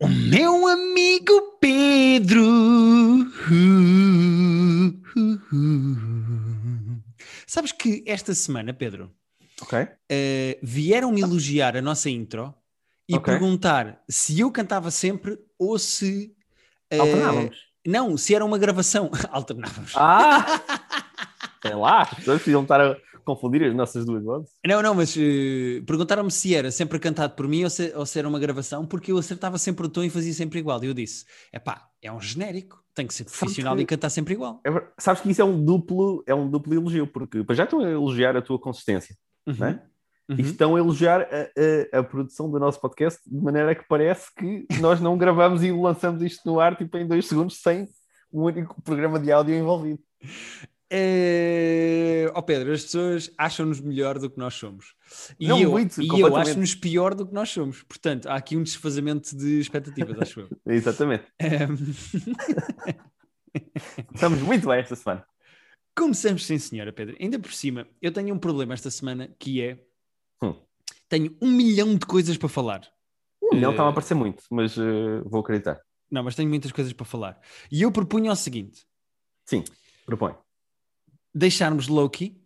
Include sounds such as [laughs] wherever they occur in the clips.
O meu amigo Pedro. Sabes que esta semana, Pedro, Ok. eh, vieram-me elogiar a nossa intro e Ok. perguntar se eu cantava sempre ou se. eh, Alternávamos. Não, se era uma gravação. [laughs] Alternávamos. Ah! Sei lá, as pessoas podiam estar a confundir as nossas duas vozes. Não, não, mas eh, perguntaram-me se era sempre cantado por mim ou se, ou se era uma gravação, porque eu acertava sempre o tom e fazia sempre igual. E eu disse: é pá, é um genérico, tem que ser profissional que- e cantar sempre igual. É sabes que isso é um duplo, é um duplo elogio, porque já estão a elogiar a tua consistência, Uhum, não é? uhum. E estão a elogiar a, a- a produção do nosso podcast de maneira que parece que nós não gravamos e lançamos isto no ar tipo, em dois segundos sem um único programa de áudio envolvido. É... Ó Pedro, as pessoas acham-nos melhor do que nós somos. E Não, eu, muito, e eu acho-nos pior do que nós somos. Portanto, há aqui um desfazamento de expectativas, acho eu. [laughs] Exatamente. Ehm, [laughs] Estamos muito bem esta semana. Começamos, sim, senhora Pedro. Ainda por cima, eu tenho um problema esta semana que é. Hum. Tenho um milhão de coisas para falar. Não Eh, estava a aparecer muito, mas eh, vou acreditar. Não, mas tenho muitas coisas para falar. E eu propunha o seguinte: Sim, propõe. Deixarmos Loki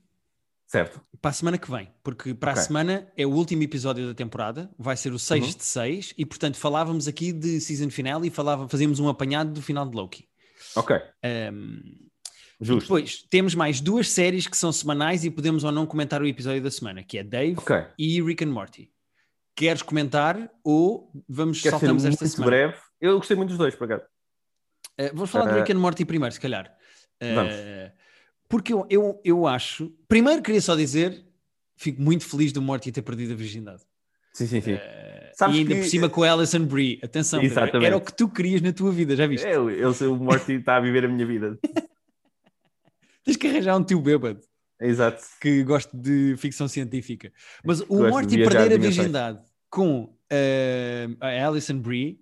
Certo. para a semana que vem, porque para a Ok. semana é o último episódio da temporada, vai ser o 6 Uhum. de 6, e portanto falávamos aqui de season final e falava, fazíamos um apanhado do final de Loki. Ok, Um, justo. depois temos mais duas séries que são semanais e podemos ou não comentar o episódio da semana, que é Dave Ok. e Rick and Morty. Queres comentar ou vamos Quer saltamos muito esta semana? breve. Eu gostei muito dos dois, por acaso. Uh, vou falar do Uh, Rick and Morty primeiro, se calhar. Uh, Vamos. Porque eu, eu, eu acho. Primeiro queria só dizer: fico muito feliz do Morty ter perdido a virgindade. Sim, sim, sim. Uh, e ainda que- por cima com a Alison Brie. Atenção, Pedro, era o que tu querias na tua vida, já viste? Eu, eu o Morty está a viver a minha vida. [laughs] Tens que arranjar um tio bêbado Exato. que goste de ficção científica. Mas o Gosto Morty perder a virgindade com uh, a Alison Brie.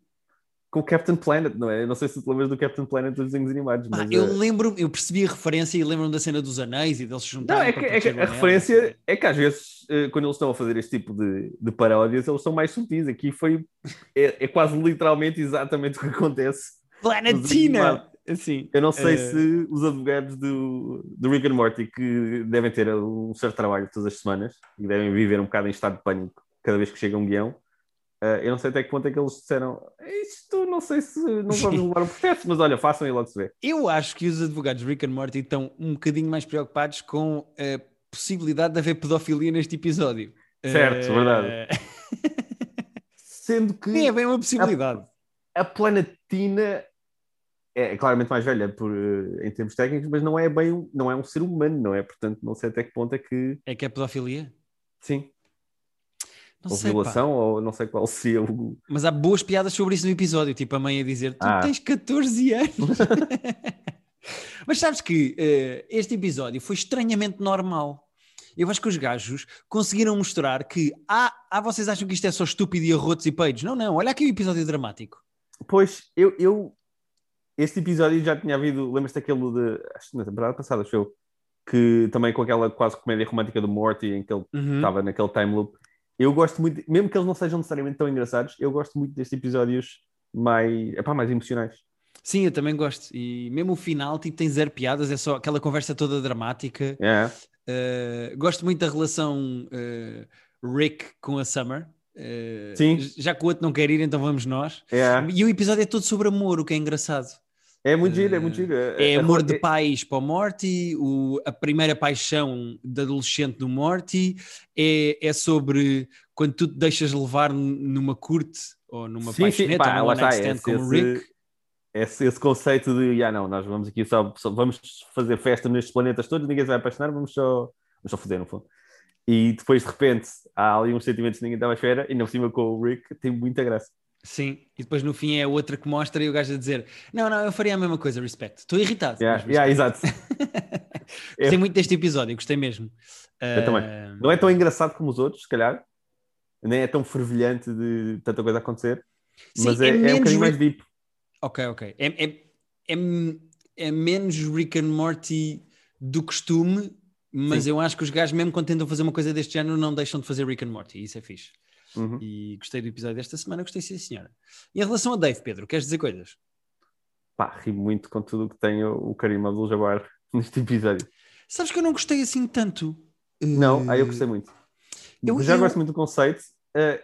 Com o Captain Planet, não é? Eu não sei se te lembras do Captain Planet dos desenhos animados, mas. eu eh, lembro, eu percebi a referência e lembro-me da cena dos anéis e deles se Não, juntarem. é que, é que a referência é que às vezes, eh, quando eles estão a fazer este tipo de, de paródias, eles são mais sutis. Aqui foi. É, é quase literalmente exatamente o que acontece. Planetina! Assim. Eu não sei Eh, se os advogados do, do Rick and Morty, que devem ter um certo trabalho todas as semanas e devem viver um bocado em estado de pânico cada vez que chega um guião, eh, eu não sei até que ponto é que eles disseram isto não sei se não vamos levar um processo, mas olha, façam e logo se vê. Eu acho que os advogados Rick and Morty estão um bocadinho mais preocupados com a possibilidade de haver pedofilia neste episódio. Certo, Eh, verdade. [laughs] Sendo que Nem é bem uma possibilidade. a Planetina é claramente mais velha por, eh, em termos técnicos, mas não é bem não é um ser humano, não é? Portanto, não sei até que ponto é que É que é pedofilia? sim, Não ou sei, pá. violação, ou não sei qual seria o. Mas há boas piadas sobre isso no episódio, tipo a mãe a dizer: Tu Ah. tens 14 anos. [laughs] Mas sabes que eh, este episódio foi estranhamente normal. Eu acho que os gajos conseguiram mostrar que ah, ah, vocês acham que isto é só estúpido e arrotos e peidos? Não, não, olha aqui o episódio dramático. Pois, eu, eu este episódio já tinha havido, lembras-te daquele de acho que na temporada passada, acho eu, que também com aquela quase comédia romântica do Morty, em que ele Uhum. estava naquele time loop. Eu gosto muito, mesmo que eles não sejam necessariamente tão engraçados, eu gosto muito destes episódios mais, epá, mais emocionais. Sim, eu também gosto. E mesmo o final, tipo, tem zero piadas, é só aquela conversa toda dramática. É. Uh, gosto muito da relação uh, Rick com a Summer. Uh, Sim. Já que o outro não quer ir, então vamos nós. É, E o episódio é todo sobre amor, o que é engraçado. É muito giro, é muito giro. É A- a- amor de é- pais para o Morty, o, a primeira paixão de adolescente do Morty, é, é sobre quando tu te deixas levar numa curte ou numa Sim, sim, paixoneta pá, ou num lá está, stand esse, como o esse- Rick. esse, esse conceito de, já não, nós vamos aqui só, só- vamos fazer festa nestes planetas todos, ninguém se vai apaixonar, vamos só, vamos só foder no fundo. E depois, de repente, há ali uns sentimentos que ninguém estava à espera, e por cima com o Rick, tem muita graça. Sim, e depois no fim é outra que mostra e o gajo a dizer: Não, não, eu faria a mesma coisa, respect. Estou irritado. Yeah, yeah, respect." exato. [laughs] Gostei muito deste episódio, gostei mesmo. Eu também. Ah, Não é tão engraçado como os outros, se calhar, nem é tão fervilhante de tanta coisa acontecer, Sim, mas é é, é, um menos bocadinho mais deep. Ok, ok. É, é, é, é menos Rick and Morty do costume, mas Sim. eu acho que os gajos, mesmo quando tentam fazer uma coisa deste género, não deixam de fazer Rick and Morty. Isso é fixe. Uhum. E gostei do episódio desta semana, gostei sim, senhora. E em relação a Dave, Pedro, queres dizer coisas? Pá, ri muito com tudo o que tem o, Karim Abdul-Jabbar [laughs] neste episódio. Sabes que eu não gostei assim tanto. Não, Eh, aí eu gostei muito. eu- Já eu- gosto muito do conceito. eh,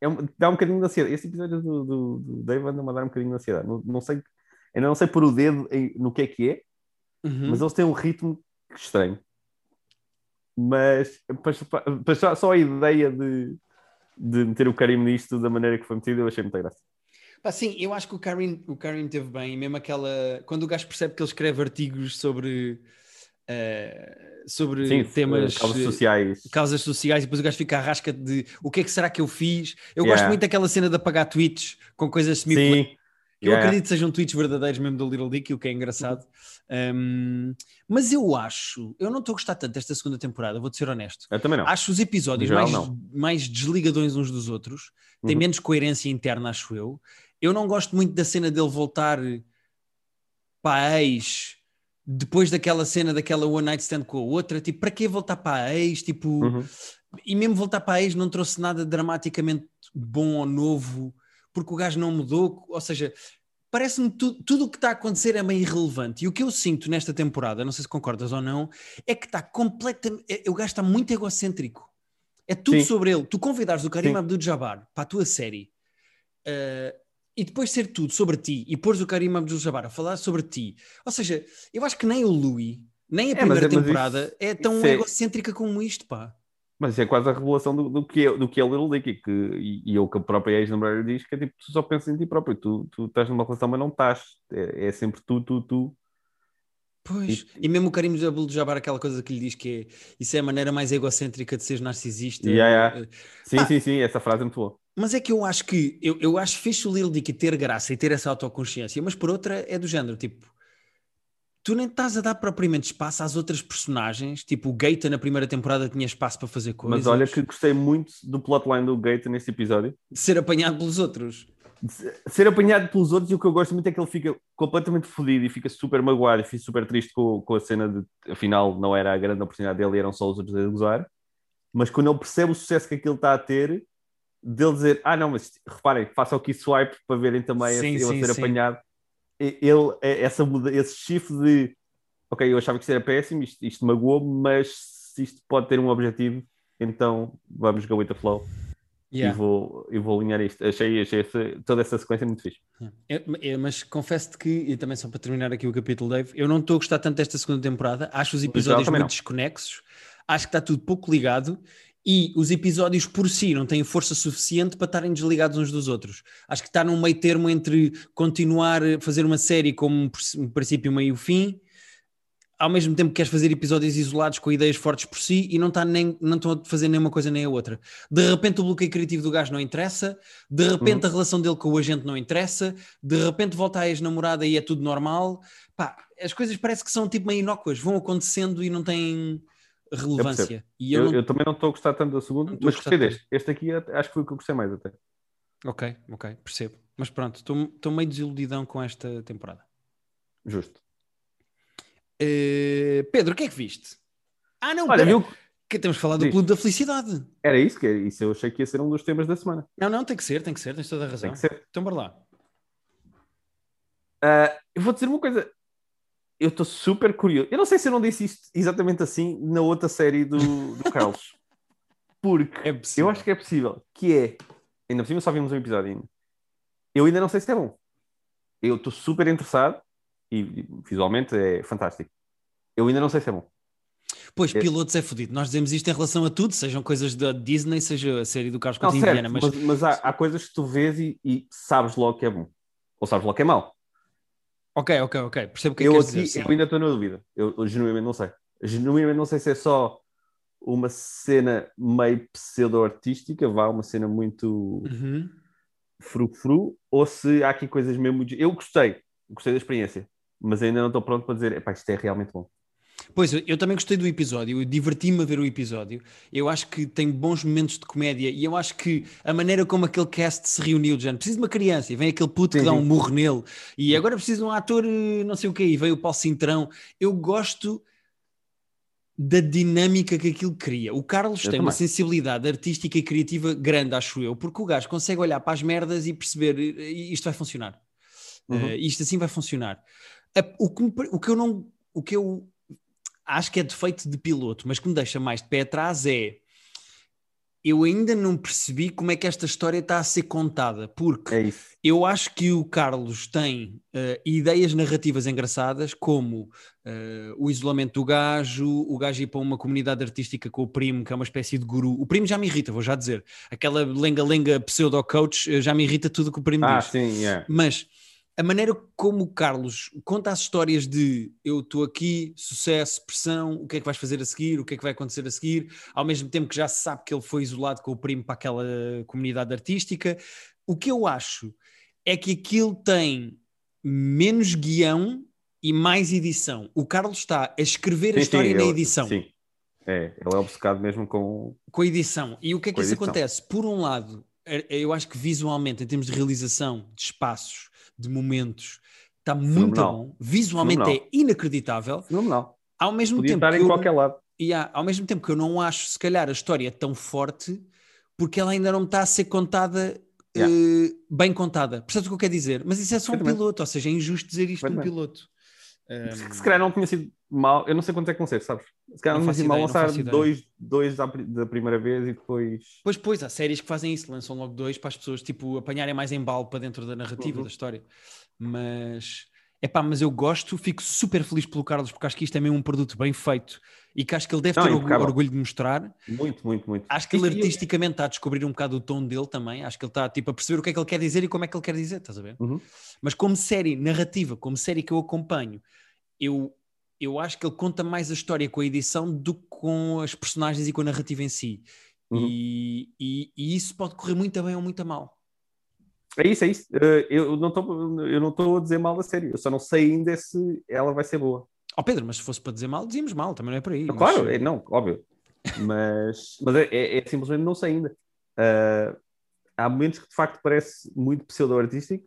é um- dá um bocadinho de ansiedade. Este episódio do, do, do Dave anda-me a dar um bocadinho de ansiedade. Não, não sei, ainda não sei pôr o dedo no que é que é, Uhum. mas eles têm um ritmo estranho. Mas só- só a ideia de, de meter o Karim nisto da maneira que foi metido, eu achei muita graça. Pá, sim, eu acho que o Karim, o Karim teve bem, mesmo aquela. Quando o gajo percebe que ele escreve artigos sobre, eh, sobre Sim, temas. causas eh, sociais. causas sociais e depois o gajo fica à rasca de o que é que será que eu fiz? Eu Yeah. gosto muito daquela cena de apagar tweets com coisas semi eu Yeah. acredito que sejam tweets verdadeiros mesmo do Little Dick, o que é engraçado. Um, mas eu acho, eu não estou a gostar tanto desta segunda temporada, vou-te ser honesto. Eu também não. Acho os episódios geral, mais, não. mais desligadões uns dos outros, têm Uhum. menos coerência interna, acho eu. Eu não gosto muito da cena dele voltar para a ex depois daquela cena daquela one night stand com a outra. Tipo, para que voltar para a ex? Tipo, Uhum. e mesmo voltar para a ex não trouxe nada dramaticamente bom ou novo, porque o gajo não mudou. Ou seja, parece-me tu, tudo o que está a acontecer é meio irrelevante. E o que eu sinto nesta temporada, não sei se concordas ou não, é que está completamente. é- o gajo está muito egocêntrico. É tudo Sim. sobre ele. Tu convidares o Karim. Abdul-Jabbar para a tua série eh, e depois ser tudo sobre ti e pôres o Karim Abdul-Jabbar a falar sobre ti. Ou seja, eu acho que nem o Louis, nem a É, mas primeira é- mas temporada isso- é tão é- egocêntrica como isto, pá. Mas é quase a revelação do, do, que, é, do que é o Little Dick e, que, e, e o que a própria ex-namorada diz, que é tipo, tu só pensas em ti próprio, tu, tu estás numa relação, mas não estás. É, é sempre tu, tu, tu. Pois, E- e, mesmo o Karim Abdul-Jabbar, aquela coisa que lhe diz que é, isso é a maneira mais egocêntrica de seres narcisista. Yeah, yeah. Eh, Sim, Pá. sim, sim, essa frase é muito boa. Mas é que eu acho que, eu, eu acho fixe o Lil Dicky ter graça e ter essa autoconsciência, mas por outra é do género, tipo, tu nem estás a dar propriamente espaço às outras personagens, tipo o Gaeta na primeira temporada tinha espaço para fazer coisas, Mas olha que gostei muito do plotline do Gate nesse episódio. ser apanhado pelos outros. De Ser apanhado pelos outros e o que eu gosto muito é que ele fica completamente fodido e fica super magoado e fica super triste com, com a cena de, afinal, não era a grande oportunidade dele, eram só os outros a gozar. Mas quando ele percebe o sucesso que aquilo está a ter, dele dizer, ah não, mas reparem, façam aqui swipe para verem também Sim, a sim, ser sim. apanhado. Ele, é- essa, esse shift de, ok, eu achava que isto era péssimo, isto, isto magoou-me, mas se isto pode ter um objetivo, então vamos go with the flow Yeah. e, vou, e vou alinhar isto. Achei, achei essa- toda essa sequência muito fixe. É, é, mas confesso-te que, e também só para terminar aqui o capítulo, Dave, eu não estou a gostar tanto desta segunda temporada. Acho os episódios muito não. desconexos, acho que está tudo pouco ligado e os episódios por si não têm força suficiente para estarem desligados uns dos outros. Acho que está num meio termo entre continuar a fazer uma série como um pr- princípio, meio e fim. Ao mesmo tempo que queres fazer episódios isolados com ideias fortes por si e não, está nem, não estão a fazer nem uma coisa nem a outra. De repente o bloqueio criativo do gajo não interessa, de repente a relação dele com o agente não interessa, de repente volta a ex-namorada e é tudo normal. Pá, as coisas parece que são tipo meio inócuas, vão acontecendo e não têm relevância. E eu, Eu, não... eu também não estou a gostar tanto da segunda, mas gostei tanto. deste. Este aqui até- acho que foi o que eu gostei mais até. Ok, ok, percebo. Mas pronto, estou meio desiludidão com esta temporada. Justo. Eh, Pedro, o que é que viste? Ah, não, Olha, viu? que temos falado do. Clube da Felicidade. Era isso que isso eu achei que ia ser um dos temas da semana. Não, não, tem que ser, tem que ser, tens toda a razão. Tem que ser. Então bora lá. Ah, eu vou dizer uma coisa. Eu estou super curioso. Eu não sei se eu não disse isto exatamente assim na outra série do, do [laughs] Carlos. Porque É eu acho que é possível. Que é. Ainda por cima só vimos um episódio ainda. Eu ainda não sei se é bom. Eu estou super interessado e visualmente é fantástico. Eu ainda não sei se é bom. Pois, É- pilotos é fodido. Nós dizemos isto em relação a tudo, sejam coisas da Disney, seja a série do Carlos Coutinho Viana, mas, mas, mas há, há coisas que tu vês e, e sabes logo que é bom. Ou sabes logo que é mau. Ok, ok, ok, percebo o que é que eu aqui dizer. eu ainda estou na dúvida. Eu, eu genuinamente não sei. Genuinamente não sei se é só uma cena meio pseudo-artística, vá, uma cena muito Uhum. fru-fru, ou se há aqui coisas mesmo. Eu gostei, gostei da experiência, mas ainda não estou pronto para dizer, epá, isto é realmente bom. Pois, eu também gostei do episódio, eu diverti-me a ver o episódio. Eu acho que tem bons momentos de comédia e eu acho que a maneira como aquele cast se reuniu, já preciso de uma criança e vem aquele puto que dá um murro nele e agora preciso de um ator eh, não sei o quê e veio o Paulo Cintrão. Eu gosto da dinâmica que aquilo cria. O Carlos Eu tem uma também. sensibilidade artística e criativa grande, acho eu, porque o gajo consegue olhar para as merdas e perceber "Eh, isto vai funcionar. Uhum. Eh, isto assim vai funcionar. O que, me o que eu não. O que eu acho que é defeito de piloto, mas que me deixa mais de pé atrás é. Eu ainda não percebi como é que esta história está a ser contada, porque É eu acho que o Carlos tem eh, ideias narrativas engraçadas, como eh, o isolamento do gajo, o gajo ir para uma comunidade artística com o primo, que é uma espécie de guru. O primo já me irrita, vou já dizer. Aquela lenga-lenga pseudo-coach eh, já me irrita tudo o que o primo Ah, diz. sim, yeah. Mas a maneira como o Carlos conta as histórias de eu estou aqui, sucesso, pressão, o que é que vais fazer a seguir, o que é que vai acontecer a seguir, ao mesmo tempo que já se sabe que ele foi isolado com o primo para aquela comunidade artística. O que eu acho é que aquilo tem menos guião e mais edição. O Carlos está a escrever a Sim, sim, história na ele- edição Sim. É, ele é obcecado mesmo com. com a edição. E o que é que a isso acontece? Por um lado, é- é- eu acho que visualmente, em termos de realização, de espaços, de momentos, está muito Fenomenal. bom. Visualmente Fenomenal. é inacreditável. Fenomenal. Ao mesmo Podia tempo estar que em eu, qualquer lado. e há- ao mesmo tempo que eu não acho, se calhar, a história tão forte, porque ela ainda não está a ser contada. Yeah. eh, bem contada, percebes o que eu quero dizer? Mas isso é só um piloto, ou seja, é injusto dizer isto num Perfeitamente. piloto. Um, Se calhar não tinha sido mal, eu não sei quanto é que vão ser, sabes? Se calhar Não não, tinha sido mal lançar dois, dois da, da primeira vez e depois. Pois, pois, há séries que fazem isso, lançam logo dois para as pessoas tipo, apanharem mais embalo para dentro da narrativa Uhum. da história. Mas é pá, mas eu gosto, fico super feliz pelo Carlos, porque acho que isto é mesmo um produto bem feito e que acho que ele deve Não, ter impecável. orgulho de mostrar. Muito, muito, muito. Acho que ele artisticamente está a descobrir um bocado o tom dele também. Acho que ele está tipo, a perceber o que é que ele quer dizer e como é que ele quer dizer, estás a ver? Uhum. Mas como série narrativa, como série que eu acompanho, eu, eu acho que ele conta mais a história com a edição do que com as personagens e com a narrativa em si. Uhum. E, e- e isso pode correr muito bem ou muito a mal. É isso, é isso. Eh, Eu não estou a dizer mal da série. Eu só não sei ainda se ela vai ser boa. Ó Pedro, mas se fosse para dizer mal, dizíamos mal, também não é por aí. Mas- claro, é, não, óbvio. Mas, [laughs] mas é, é- é simplesmente não sei ainda. Ah, há momentos que de facto parece muito pseudo-artístico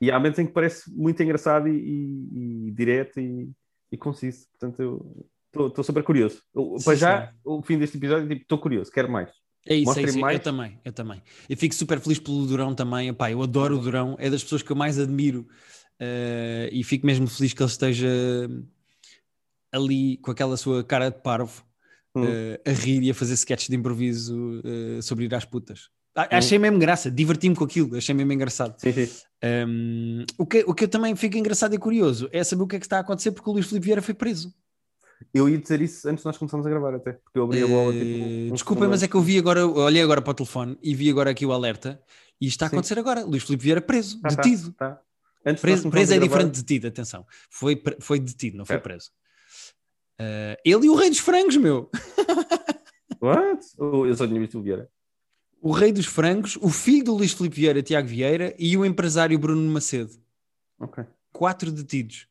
e há momentos em que parece muito engraçado e- e direto e, e conciso. Portanto, eu estou super curioso. Eu, Sim, para já, sim. o fim deste episódio, tipo, estou curioso, quero mais. É isso, é isso. mais. Eu também, eu também. Eu fico super feliz pelo Durão também. Epá, eu adoro o Durão, é das pessoas que eu mais admiro eh, e fico mesmo feliz que ele esteja ali com aquela sua cara de parvo Hum. eh, a rir e a fazer sketches de improviso eh, sobre ir às putas. A- Hum. Achei mesmo graça, diverti-me com aquilo, achei mesmo engraçado. Sim, sim. Um, o, que, o que eu também fico engraçado e curioso é saber o que é que está a acontecer porque o Luís Filipe Vieira foi preso. Eu ia dizer isso antes de nós começarmos a gravar, até, porque eu abri a bola. Tipo, Eh, Desculpem, mas é antes. que eu vi agora, olhei agora para o telefone e vi agora aqui o alerta e isto está a Sim. acontecer agora. Luís Filipe Vieira preso, Tá, tá, detido. tá. Antes de nós Preso, preso é gravar- diferente de detido, atenção. Foi, foi detido, não foi Certo. preso. Eh, ele e o rei dos frangos, meu. What? Eu só tinha visto o Vieira. O rei dos frangos, o filho do Luís Filipe Vieira, Tiago Vieira, e o empresário Bruno Macedo. Ok. Quatro detidos.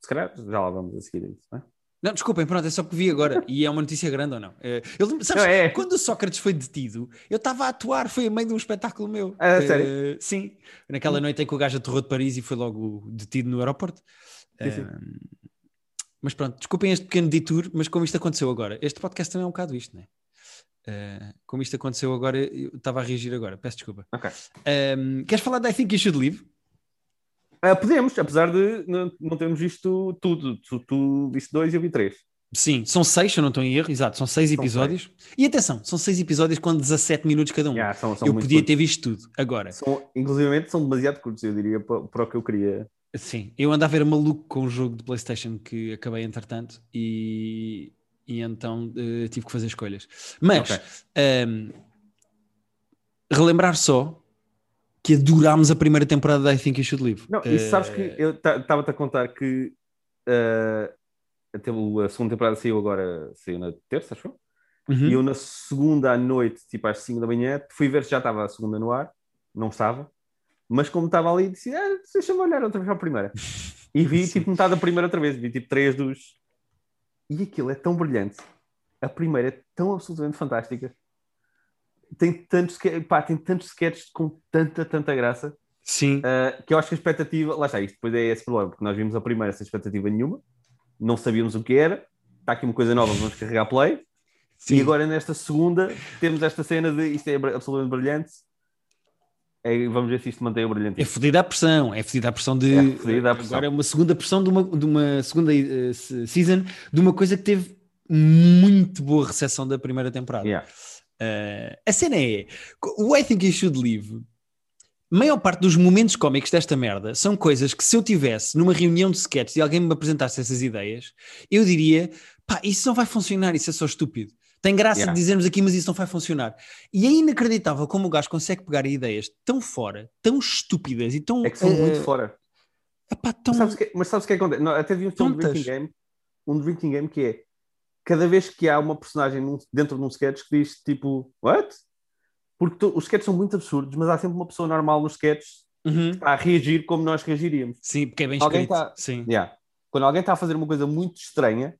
Se calhar já lá vamos a seguir isso, não é? Não, desculpem, pronto, é só porque vi agora. E é uma notícia grande ou não? Eh, eu lembro- sabes, Não, é. quando o Sócrates foi detido, eu estava a atuar, foi a meio de um espetáculo meu. Ah, Eh, sério? Sim, naquela noite em que o gajo aterrou de Paris e foi logo detido no aeroporto. Sim, sim. Eh, mas pronto, desculpem este pequeno detour, mas como isto aconteceu agora, este podcast também é um bocado isto, não é? Eh, como isto aconteceu agora, eu estava a reagir agora, peço desculpa. Ok. Eh, queres falar da I Think You Should Leave? Ah, podemos, apesar de não, não termos visto tudo. Tu, tu viste dois e eu vi três. Sim, são seis, se eu não estou em erro, exato, são seis São episódios. E atenção, são seis episódios com 17 minutos cada um. Yeah, são, são eu podia curtos. ter visto tudo. Agora, São, inclusivamente são demasiado curtos, eu diria, para, para o que eu queria. sim, eu ando a ver maluco com o jogo de PlayStation que acabei entretanto e, e então eh, tive que fazer escolhas. Mas Ok. ehm, relembrar só que adorámos a primeira temporada da I Think You Should Live. Não, e Eh, sabes que eu estava-te a contar que ah, até o- a segunda temporada saiu agora, saiu na terça, acho uhum. E eu na segunda à noite, tipo às 5 da manhã, fui ver se já estava a segunda no ar. Não estava. Mas como estava ali, disse, ah, deixa-me olhar outra vez para a primeira. [laughs] E vi tipo metade da primeira outra vez. Vi tipo três dos... E aquilo é tão brilhante. A primeira é tão absolutamente fantástica. Tem tantos, pá, tem tantos sketches com tanta, tanta graça. Sim, Uh, que eu acho que a expectativa, lá está, isto depois é esse problema, porque nós vimos a primeira sem expectativa nenhuma, não sabíamos o que era, está aqui uma coisa nova, vamos carregar play. Sim. E agora nesta segunda temos esta cena de isto é absolutamente brilhante. É, vamos ver se isto mantém o brilhante. É fodida a pressão, é fodida a pressão de. É fodida a pressão. Agora é uma segunda pressão de uma, de uma segunda se- season de uma coisa que teve muito boa recepção da primeira temporada. Yeah. Uh, a cena é: o I Think You Should Leave. Maior parte dos momentos cómicos desta merda são coisas que, se eu tivesse numa reunião de sketches e alguém me apresentasse essas ideias, eu diria: pá, isso não vai funcionar, isso é só estúpido. Tem graça Yeah. de dizermos aqui, mas isso não vai funcionar. E é inacreditável como o gajo consegue pegar ideias tão fora, tão estúpidas e tão. É que são eh, muito fora. epá, tão... Mas sabes o que, mas sabes o que acontece? Não, até vi um filme de Tontas. drinking game, um drinking game que é cada vez que há uma personagem num- dentro de um sketch que diz tipo, what? Porque tu- os sketches são muito absurdos, mas há sempre uma pessoa normal nos sketches Uhum. que está a reagir como nós reagiríamos. Sim, porque é bem Alguém escrito. tá- Sim. Yeah. Quando alguém está a fazer uma coisa muito estranha,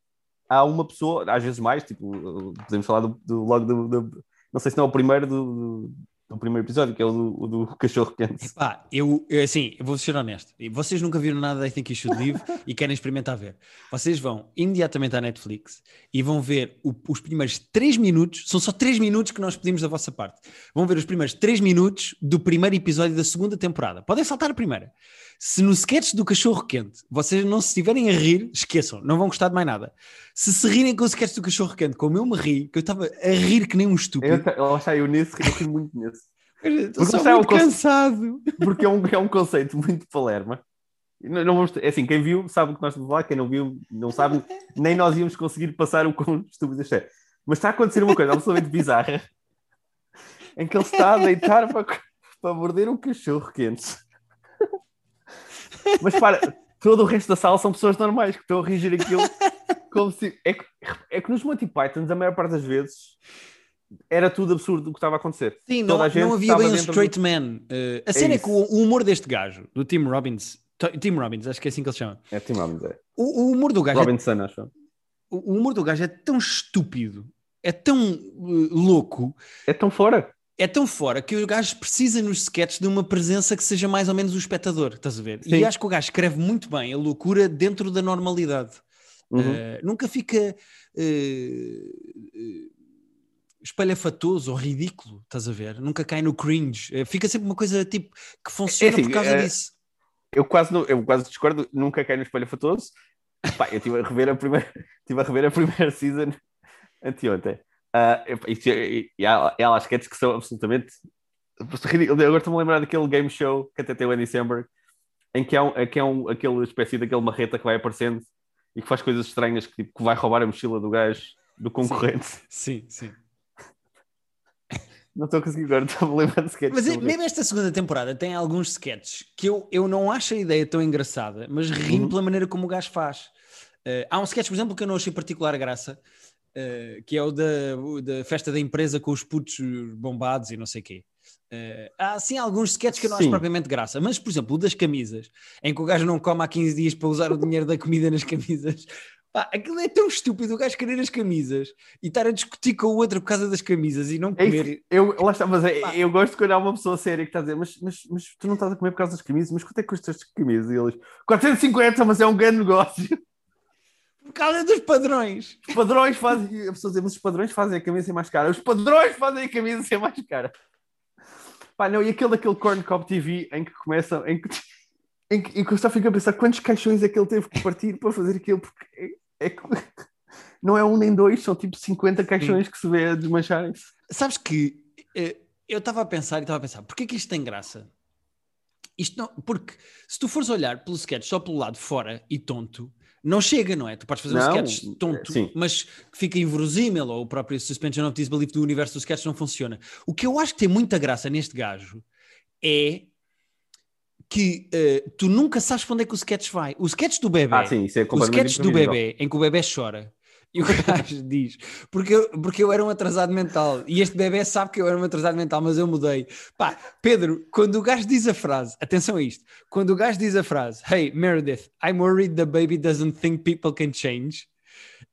há uma pessoa, às vezes mais, tipo, podemos falar do, do- logo do, do- Não sei se não é o primeiro do, do, primeiro episódio, que é o do, o do [laughs] cachorro quente. Pá, eu, eu, assim, eu vou ser honesto. Vocês nunca viram nada da I Think You Should Live e querem experimentar ver. Vocês vão imediatamente à Netflix e vão ver o- os primeiros 3 minutos, são só 3 minutos que nós pedimos da vossa parte. Vão ver os primeiros 3 minutos do primeiro episódio da segunda temporada. Podem saltar a primeira. Se no sketch do cachorro quente vocês não se estiverem a rir, esqueçam, não vão gostar de mais nada. Se se rirem com o sketch do cachorro quente, como eu me ri, que eu estava a rir que nem um Eu, estúpido, ta- lá está, eu nesse, eu ri muito nesse. estou só o muito conce- cansado. porque é um, é um conceito muito palerma. Não, não vamos, é assim, quem viu sabe o que nós estamos falar, quem não viu não sabe, nem nós íamos conseguir passar o quão estúpido isto é. Mas está a acontecer uma coisa absolutamente bizarra em que ele está a deitar para, [laughs] para morder um cachorro quente. Mas para, todo o resto da sala são pessoas normais que estão a reagir aquilo como se. É que, é que nos Monty Pythons, a maior parte das vezes, era tudo absurdo o que estava a acontecer. Sim, não, não havia bem um straight man. Uh, a cena é, isso. que o, o humor deste gajo, do Tim Robbins, Tim Robbins, acho que é assim que ele se chama. É Tim Robbins, é. O, o humor do gajo é, Robinson, acho. o o humor do gajo é tão estúpido, é tão uh, louco, É tão fora. É tão fora que o gajo precisa nos sketches de uma presença que seja mais ou menos o espectador, estás a ver? Sim. E acho que o gajo escreve muito bem a loucura dentro da normalidade. Uhum. Uh, nunca fica uh, espalhafatoso ou ridículo, estás a ver? Nunca cai no cringe. Uh, fica sempre uma coisa tipo que funciona assim, por causa é- disso. eu quase não, eu quase discordo, nunca caí no espelho fatoso. Pá, eu estive a rever a primeira, [laughs] estive a rever a primeira season anteontem. É- e, há, e há lá sketches que são absolutamente ridículos. Agora estou-me a lembrar daquele game show que até tem o Andy Samberg, em que há, um, em que há um, aquele espécie daquele marreta que vai aparecendo e que faz coisas estranhas, que, tipo, que vai roubar a mochila do gajo, do concorrente. Sim, sim. Não estou a conseguir agora, estou a lembrar de sketches. Mas é- mesmo esta segunda temporada tem alguns sketches que eu, eu não acho a ideia tão engraçada, mas ri Uhum. pela maneira como o gajo faz. Eh, há um sketch, por exemplo, que eu não achei particular graça, eh, que é o da, o da festa da empresa com os putos bombados e não sei o quê. Eh, há sim alguns sketches que eu não acho propriamente graça, mas por exemplo, o das camisas, em que o gajo não come há 15 dias para usar o dinheiro da comida nas camisas. Pá, aquilo é tão estúpido o gajo querer as camisas e estar a discutir com o outro por causa das camisas e não É isso, comer. eu, lá está, mas é- eu gosto quando há uma pessoa séria que está a dizer, mas, mas, mas tu não estás a comer por causa das camisas, mas quanto é que custa estas camisas? E eles, 450, mas é um grande negócio. Por causa dos padrões. Os padrões fazem, a pessoa diz, mas os padrões fazem a camisa ser mais cara. Os padrões fazem a camisa ser mais cara. Pá, não, e aquele daquele Corn Cop TV em que começa, em que, em que, em que eu só fico a pensar quantos caixões é que ele teve que partir para fazer aquilo, porque é, é [laughs] não é um nem dois, são tipo 50 caixões que se vê a desmancharem-se. Sabes que eh, eu estava a pensar e estava a pensar, porquê que isto tem graça? Isto não, porque se tu fores olhar pelo sketch só pelo lado fora e tonto, não chega, não é? Tu podes fazer um Não, sketch tonto, sim. mas que fica inverosímil, ou o próprio suspension of disbelief do universo do sketch não funciona. O que eu acho que tem muita graça neste gajo é que eh, tu nunca sabes para onde é que o sketch vai. O sketch do bebê, Ah, sim, é o sketch do bebê, em que o bebê chora, e o gajo diz: porque eu, porque eu era um atrasado mental, e este bebê sabe que eu era um atrasado mental, mas eu mudei. Pá, Pedro, quando o gajo diz a frase, atenção a isto, quando o gajo diz a frase, Hey Meredith, I'm worried the baby doesn't think people can change.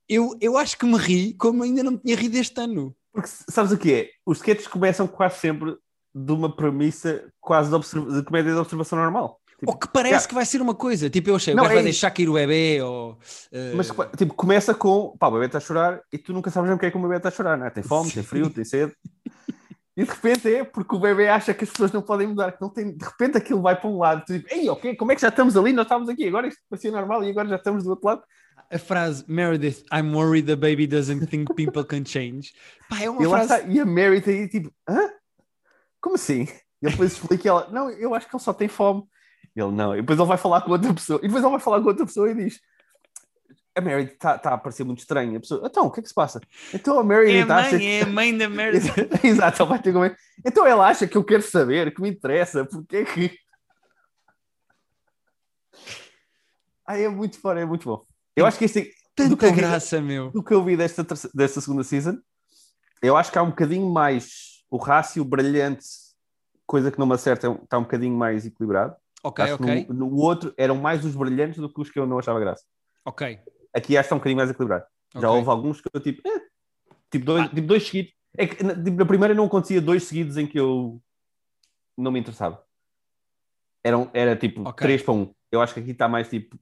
Eu, eu acho que me ri como ainda não me tinha rido este ano. Porque sabes o que é? Os sketches começam quase sempre de uma premissa quase de, de comédia de observação normal. Tipo, Ou que parece yeah. que vai ser uma coisa. Tipo, eu achei, o Não, gajo é vai isso. deixar cair o bebê ou. eh, Mas tipo, começa com pá, o bebê está a chorar e tu nunca sabes o que é que o bebê está a chorar, não é? Tem fome, tem frio, tem sede. E de repente é porque o bebê acha que as pessoas não podem mudar, que não tem, de repente aquilo vai para um lado, tu tipo, ei, ok, como é que já estamos ali? Nós estávamos aqui, agora isto parecia normal e agora já estamos do outro lado. a frase Meredith, I'm worried the baby doesn't think people can change. Pá, é uma E, frase. está, e a tem aí tipo, hã? Como assim? E ele depois explica ela, não, eu acho que ele só tem fome. Ele, não. E depois ele vai falar com outra pessoa. E depois ele vai falar com outra pessoa e diz, a Mary está tá a parecer muito estranha. A pessoa, então, o que é que se passa? Então a Mary É está a mãe, é a mãe da [laughs] Meredith. Exato, ele vai ter como é. Então ela acha que eu quero saber, que me interessa, porque é que. Ai, é muito fora, é muito bom. Eu acho que este, que Tanta eu vi- graça, meu. do que eu vi desta, desta segunda season, eu acho que há um bocadinho mais o rácio brilhante, coisa que não me acerta, é está um bocadinho mais equilibrado. Ok, Acho ok, no, no outro eram mais os brilhantes do que os que eu não achava graça. ok. Aqui acho que está um bocadinho mais equilibrado. Já ok. houve alguns que eu tipo, eh, tipo, dois, tipo dois seguidos. É que na, tipo, na primeira não acontecia dois seguidos em que eu não me interessava. Eram, era tipo Ok. 3 para 1. Eu acho que aqui está mais tipo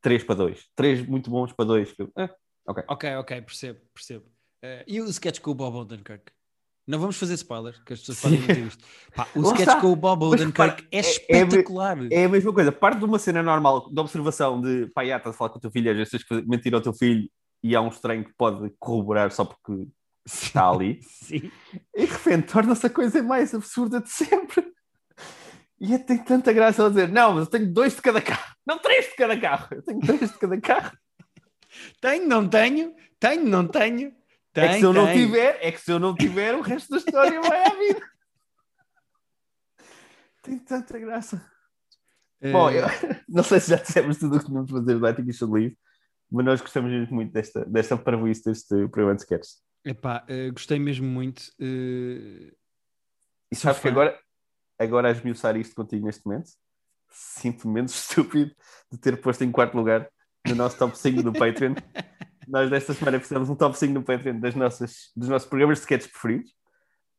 3 para 2. 3 muito bons para 2. Que eu, eh, Ok, ok, percebo, percebo. Eh, e o sketch com o Bob Odenkirk? Não vamos fazer spoiler, que as pessoas podem. Pá, o sketch com o Bob Odenkirk é é- é espetacular. É a mesma coisa. Parte de uma cena normal de observação de pai, ah, estás a falar com o teu filho, às vezes tens mentir ao teu filho e há um estranho que pode corroborar só porque está [laughs] ali. Sim. E de repente torna-se a coisa mais absurda de sempre. E é, tem tanta graça ela dizer: Não, mas eu tenho dois de cada carro, não três de cada carro, eu tenho três de cada carro. [laughs] Tenho, não tenho? Tenho, não tenho? Tenho, é que se eu não tenho. tiver, é que se eu não tiver, o resto da história vai à vida. Tem tanta graça. Eh, Bom, eu [laughs] não sei se já dissemos tudo o que tínhamos de fazer do You Should Leave, mas nós gostamos mesmo muito desta, desta parvoíce deste programa de sketch. epá, eh, gostei mesmo muito. eh, E sabes que agora, agora a esmiuçar isto contigo neste momento, sinto-me menos [laughs] estúpido de ter posto em quarto lugar no nosso top 5 do Patreon. [laughs] Nós desta semana fizemos um top 5 no Patreon das nossas, dos nossos programas de sketches preferidos.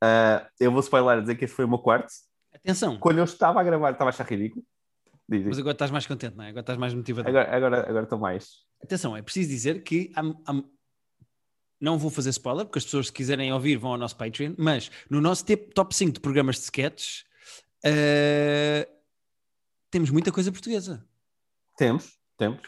Ah, eu vou spoiler a dizer que este foi o meu quarto. Atenção, Quando eu estava a gravar, estava a achar ridículo. Diz, diz. mas agora estás mais contente, não é? Agora estás mais motivado. Agora, agora, agora estou mais. Atenção, é preciso dizer que há- há- não vou fazer spoiler, porque as pessoas, se quiserem ouvir, vão ao nosso Patreon, mas no nosso top 5 de programas de sketches, eh, temos muita coisa portuguesa. Temos, temos.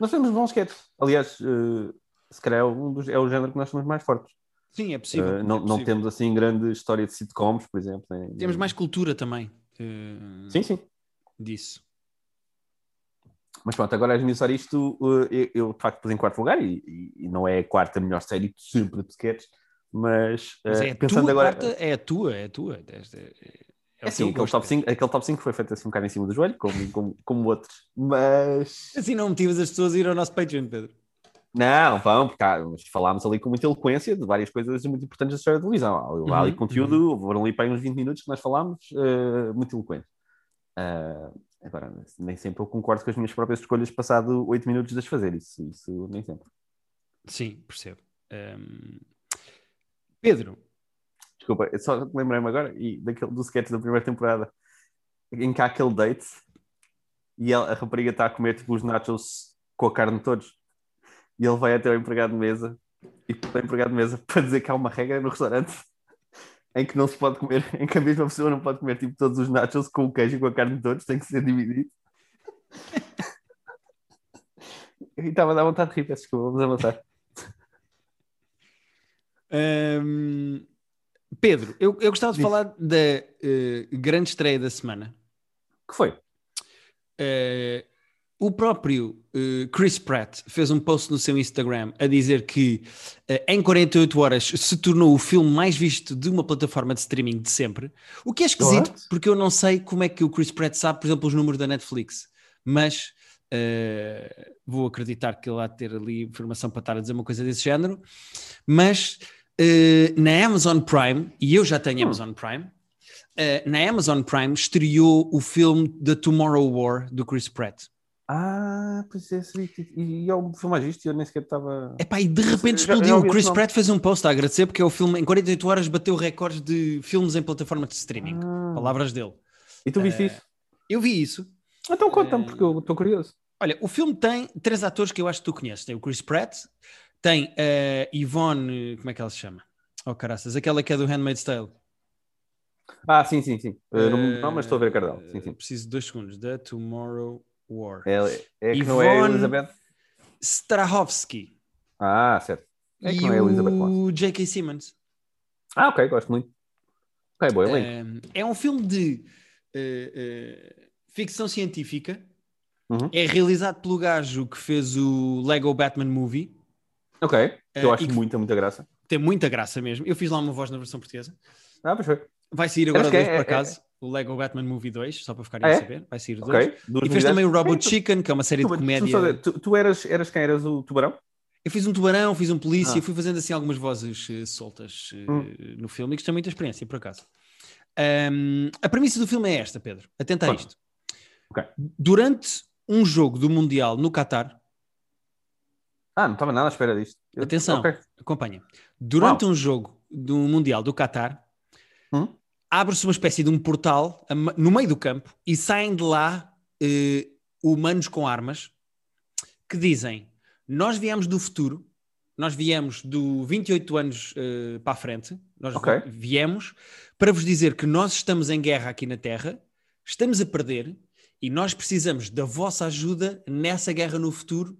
Nós temos bons sketches. Aliás, eh, se calhar é, um dos, é o género que nós somos mais fortes. Sim, é possível. É não, não possível. temos assim grande história de sitcoms, por exemplo. nem- Temos mais cultura também eh, Sim, sim. disso. Mas pronto, agora a esmiuçar isto, eu, eu de facto pus em quarto lugar e, e- não é a quarta melhor série de sempre de sketches, mas, Mas é a pensando agora. quarta, é a tua, é a tua. É, assim, aquele top, 5, aquele top 5 foi feito assim um bocado em cima do joelho, como, como, como outros, mas Assim não motivas as pessoas a ir ao nosso Patreon, Pedro. não, vão, porque há- falámos ali com muita eloquência de várias coisas muito importantes da história da televisão. Há, há ali Uhum, conteúdo, foram ali para aí uns 20 minutos que nós falámos, eh, muito eloquente. Ah, agora, nem sempre eu concordo com as minhas próprias escolhas passado 8 minutos de as fazer, isso, isso nem sempre. Sim, percebo. Ehm, Pedro, Desculpa, eu só lembrei-me agora e daquele, do sketch da primeira temporada em que há aquele date e ela- a rapariga está a comer tipo, os nachos com a carne de todos e ele vai até ao empregado de mesa e para o empregado de mesa [laughs] para dizer que há uma regra no restaurante [laughs] em que não se pode comer, [laughs] em que a mesma pessoa não pode comer tipo todos os nachos com o queijo e com a carne de todos, tem que ser dividido. E estava a dar vontade de rir, peço desculpa, vamos avançar. Pedro, eu, eu gostava de Diz. falar da eh, grande estreia da semana. que foi? Eh, o próprio eh, Chris Pratt fez um post no seu Instagram a dizer que em 48 horas se tornou o filme mais visto de uma plataforma de streaming de sempre. O que é esquisito, What? porque eu não sei como é que o Chris Pratt sabe, por exemplo, os números da Netflix. Mas vou acreditar que ele há de ter ali informação para estar a dizer uma coisa desse género. Mas eh, na Amazon Prime, e eu já tenho Hum. Amazon Prime, eh, na Amazon Prime estreou o filme The Tomorrow War do Chris Pratt. Ah, pois é, e, e é o filme mais visto e eu nem sequer estava. Epá, e de repente explodiu. O Chris. Pratt fez um post a agradecer porque é o filme em 48 horas bateu recordes de filmes em plataforma de streaming. Ah. Palavras dele. E tu viste Eh, isso? Eu vi isso. Então conta-me, porque eu estou curioso. Olha, o filme tem três atores que eu acho que tu conheces. Tem o Chris Pratt, tem a Yvonne, como é que ela se chama? Oh, caraças, aquela que é do Handmaid's Tale. Ah, sim, sim, sim. Uh, não, não, mas estou a ver a cara dela. Sim, sim. Preciso de dois segundos. The Tomorrow War. É, é que Yvonne não é Elizabeth? Strahovski. Ah, certo. É que e não é Elizabeth o J.K. Simmons. Ah, ok, gosto muito. Ok, boa, é, é um filme de uh, uh, ficção científica. Uhum. É realizado pelo gajo que fez o Lego Batman Movie. Ok, eu uh, acho muita, muita graça. Tem muita graça mesmo. Eu fiz lá uma voz na versão portuguesa. Ah, pois foi. Vai sair agora dois, é, por acaso. É, o Lego Batman Movie 2, só para ficarem ah, a saber. Vai sair dois. Okay. E fez também o Robot Chicken, que é uma série tu, de comédia. Tu, tu, eras, eras quem? Eras o tubarão? Eu fiz um tubarão, fiz um polícia, ah. fui fazendo assim algumas vozes uh, soltas uh, hum. no filme e gostei muita experiência, por acaso. Um, a premissa do filme é esta, Pedro. Atenta a isto. Okay. Durante um jogo do Mundial no Qatar. Ah, não estava nada à espera disto. Eu... Atenção, okay. acompanha. Durante Uau. um jogo do Mundial do Qatar, hum? abre-se uma espécie de um portal no meio do campo e saem de lá uh, humanos com armas que dizem: Nós viemos do futuro, nós viemos do 28 anos uh, para a frente, nós okay. viemos para vos dizer que nós estamos em guerra aqui na Terra, estamos a perder e nós precisamos da vossa ajuda nessa guerra no futuro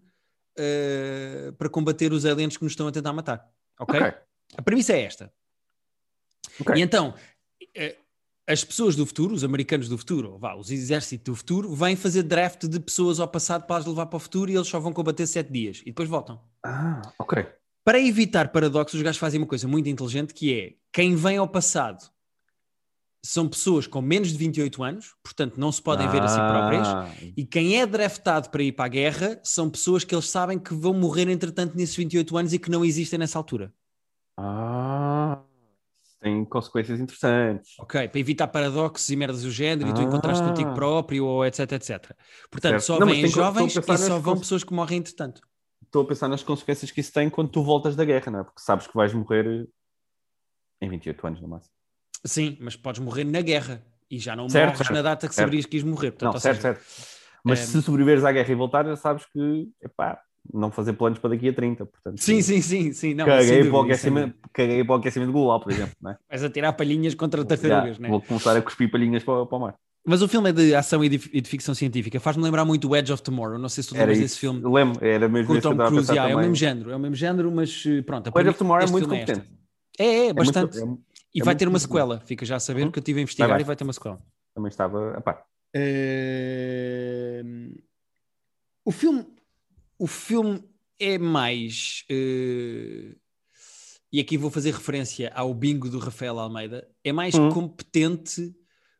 uh, para combater os aliens que nos estão a tentar matar. Ok? okay. A premissa é esta. Okay. E então, uh, as pessoas do futuro, os americanos do futuro, vá, os exércitos do futuro, vêm fazer draft de pessoas ao passado para as levar para o futuro e eles só vão combater sete dias e depois voltam. Ah, ok. Para evitar paradoxos, os gajos fazem uma coisa muito inteligente que é quem vem ao passado são pessoas com menos de 28 anos, portanto não se podem ah. ver a si próprias, e quem é draftado para ir para a guerra são pessoas que eles sabem que vão morrer entretanto nesses 28 anos e que não existem nessa altura. Ah, tem consequências interessantes. Ok, para evitar paradoxos e merdas do género ah. e tu encontraste contigo próprio, ou etc, etc. Portanto, certo. só não, vêm jovens e só vão pessoas que morrem entretanto. Estou a pensar nas consequências que isso tem quando tu voltas da guerra, não é? Porque sabes que vais morrer em 28 anos no máximo. Sim, mas podes morrer na guerra e já não certo, morres certo, na data que certo. saberias que ias morrer. Portanto, não, certo, seja, certo. Mas é... se sobreviveres à guerra e voltar, já sabes que, epá, não fazer planos para daqui a 30. Portanto, sim, sim, sim. sim não, caguei, para o aquecimento, caguei para o aquecimento global, por exemplo. Não é? [laughs] Vais a tirar palhinhas contra tartarugas, não é? Vou começar a cuspir palhinhas para, para o mar. Mas o filme é de ação e de, e de ficção científica. Faz-me lembrar muito o Edge of Tomorrow. Não sei se tu lembras desse filme. Lembro, era mesmo com Tom Cruise. Yeah, é o mesmo género, é o mesmo género, mas eh, pronto. O Edge of Tomorrow é muito competente. É, é, é, bastante. É muito, e é vai ter uma sequela, bom. fica já a saber uhum. que eu estive a investigar vai, vai. e vai ter uma sequela. Também estava. Epá. Uh... O filme. O filme é mais. Uh... E aqui vou fazer referência ao bingo do Rafael Almeida. É mais uhum. competente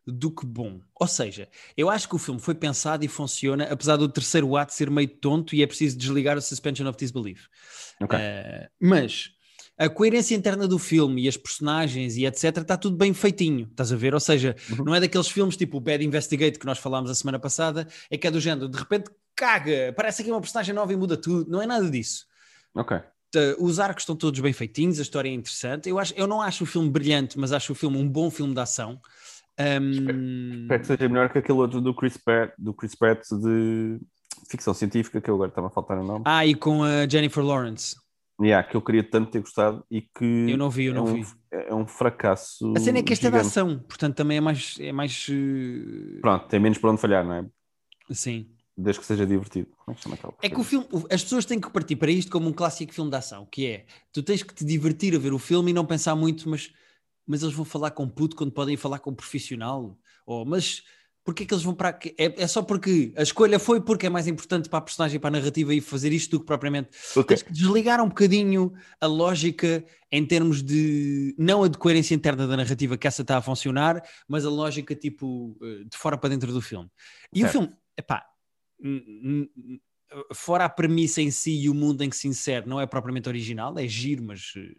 do que bom. Ou seja, eu acho que o filme foi pensado e funciona, apesar do terceiro ato ser meio tonto e é preciso desligar o suspension of disbelief. Okay. Uh, mas a coerência interna do filme e as personagens e etc. está tudo bem feitinho, estás a ver? Ou seja, uhum. não é daqueles filmes tipo o Bad Investigate que nós falámos a semana passada, é que é do género, de repente caga, parece aqui uma personagem nova e muda tudo. Não é nada disso. Ok. Os arcos estão todos bem feitinhos, a história é interessante. Eu, acho, eu não acho o filme brilhante, mas acho o filme um bom filme de ação. Um... Espero, que seja melhor que aquele outro do Chris Pratt, do Chris Pratt de ficção científica, que eu agora estava a faltar o nome. Ah, e com a Jennifer Lawrence. Yeah, que eu queria tanto ter gostado e que eu não vi, eu é não um, vi. É um fracasso. A cena é que esta é da ação, portanto também é mais. É mais uh... Pronto, tem menos para onde falhar, não é? Sim. Desde que seja divertido. É, é que o filme, as pessoas têm que partir para isto como um clássico filme de ação, que é tu tens que te divertir a ver o filme e não pensar muito, mas, mas eles vão falar com puto quando podem falar com um profissional. Ou, mas porque é que eles vão para? É, é, só porque a escolha foi porque é mais importante para a personagem, para a narrativa e fazer isto do que propriamente. Okay. Tens que desligar um bocadinho a lógica em termos de. Não a de coerência interna da narrativa, que essa está a funcionar, mas a lógica tipo eh, de fora para dentro do filme. E certo. o filme, epá, fora a premissa em si e o mundo em que se insere, não é propriamente original, é giro, mas eh,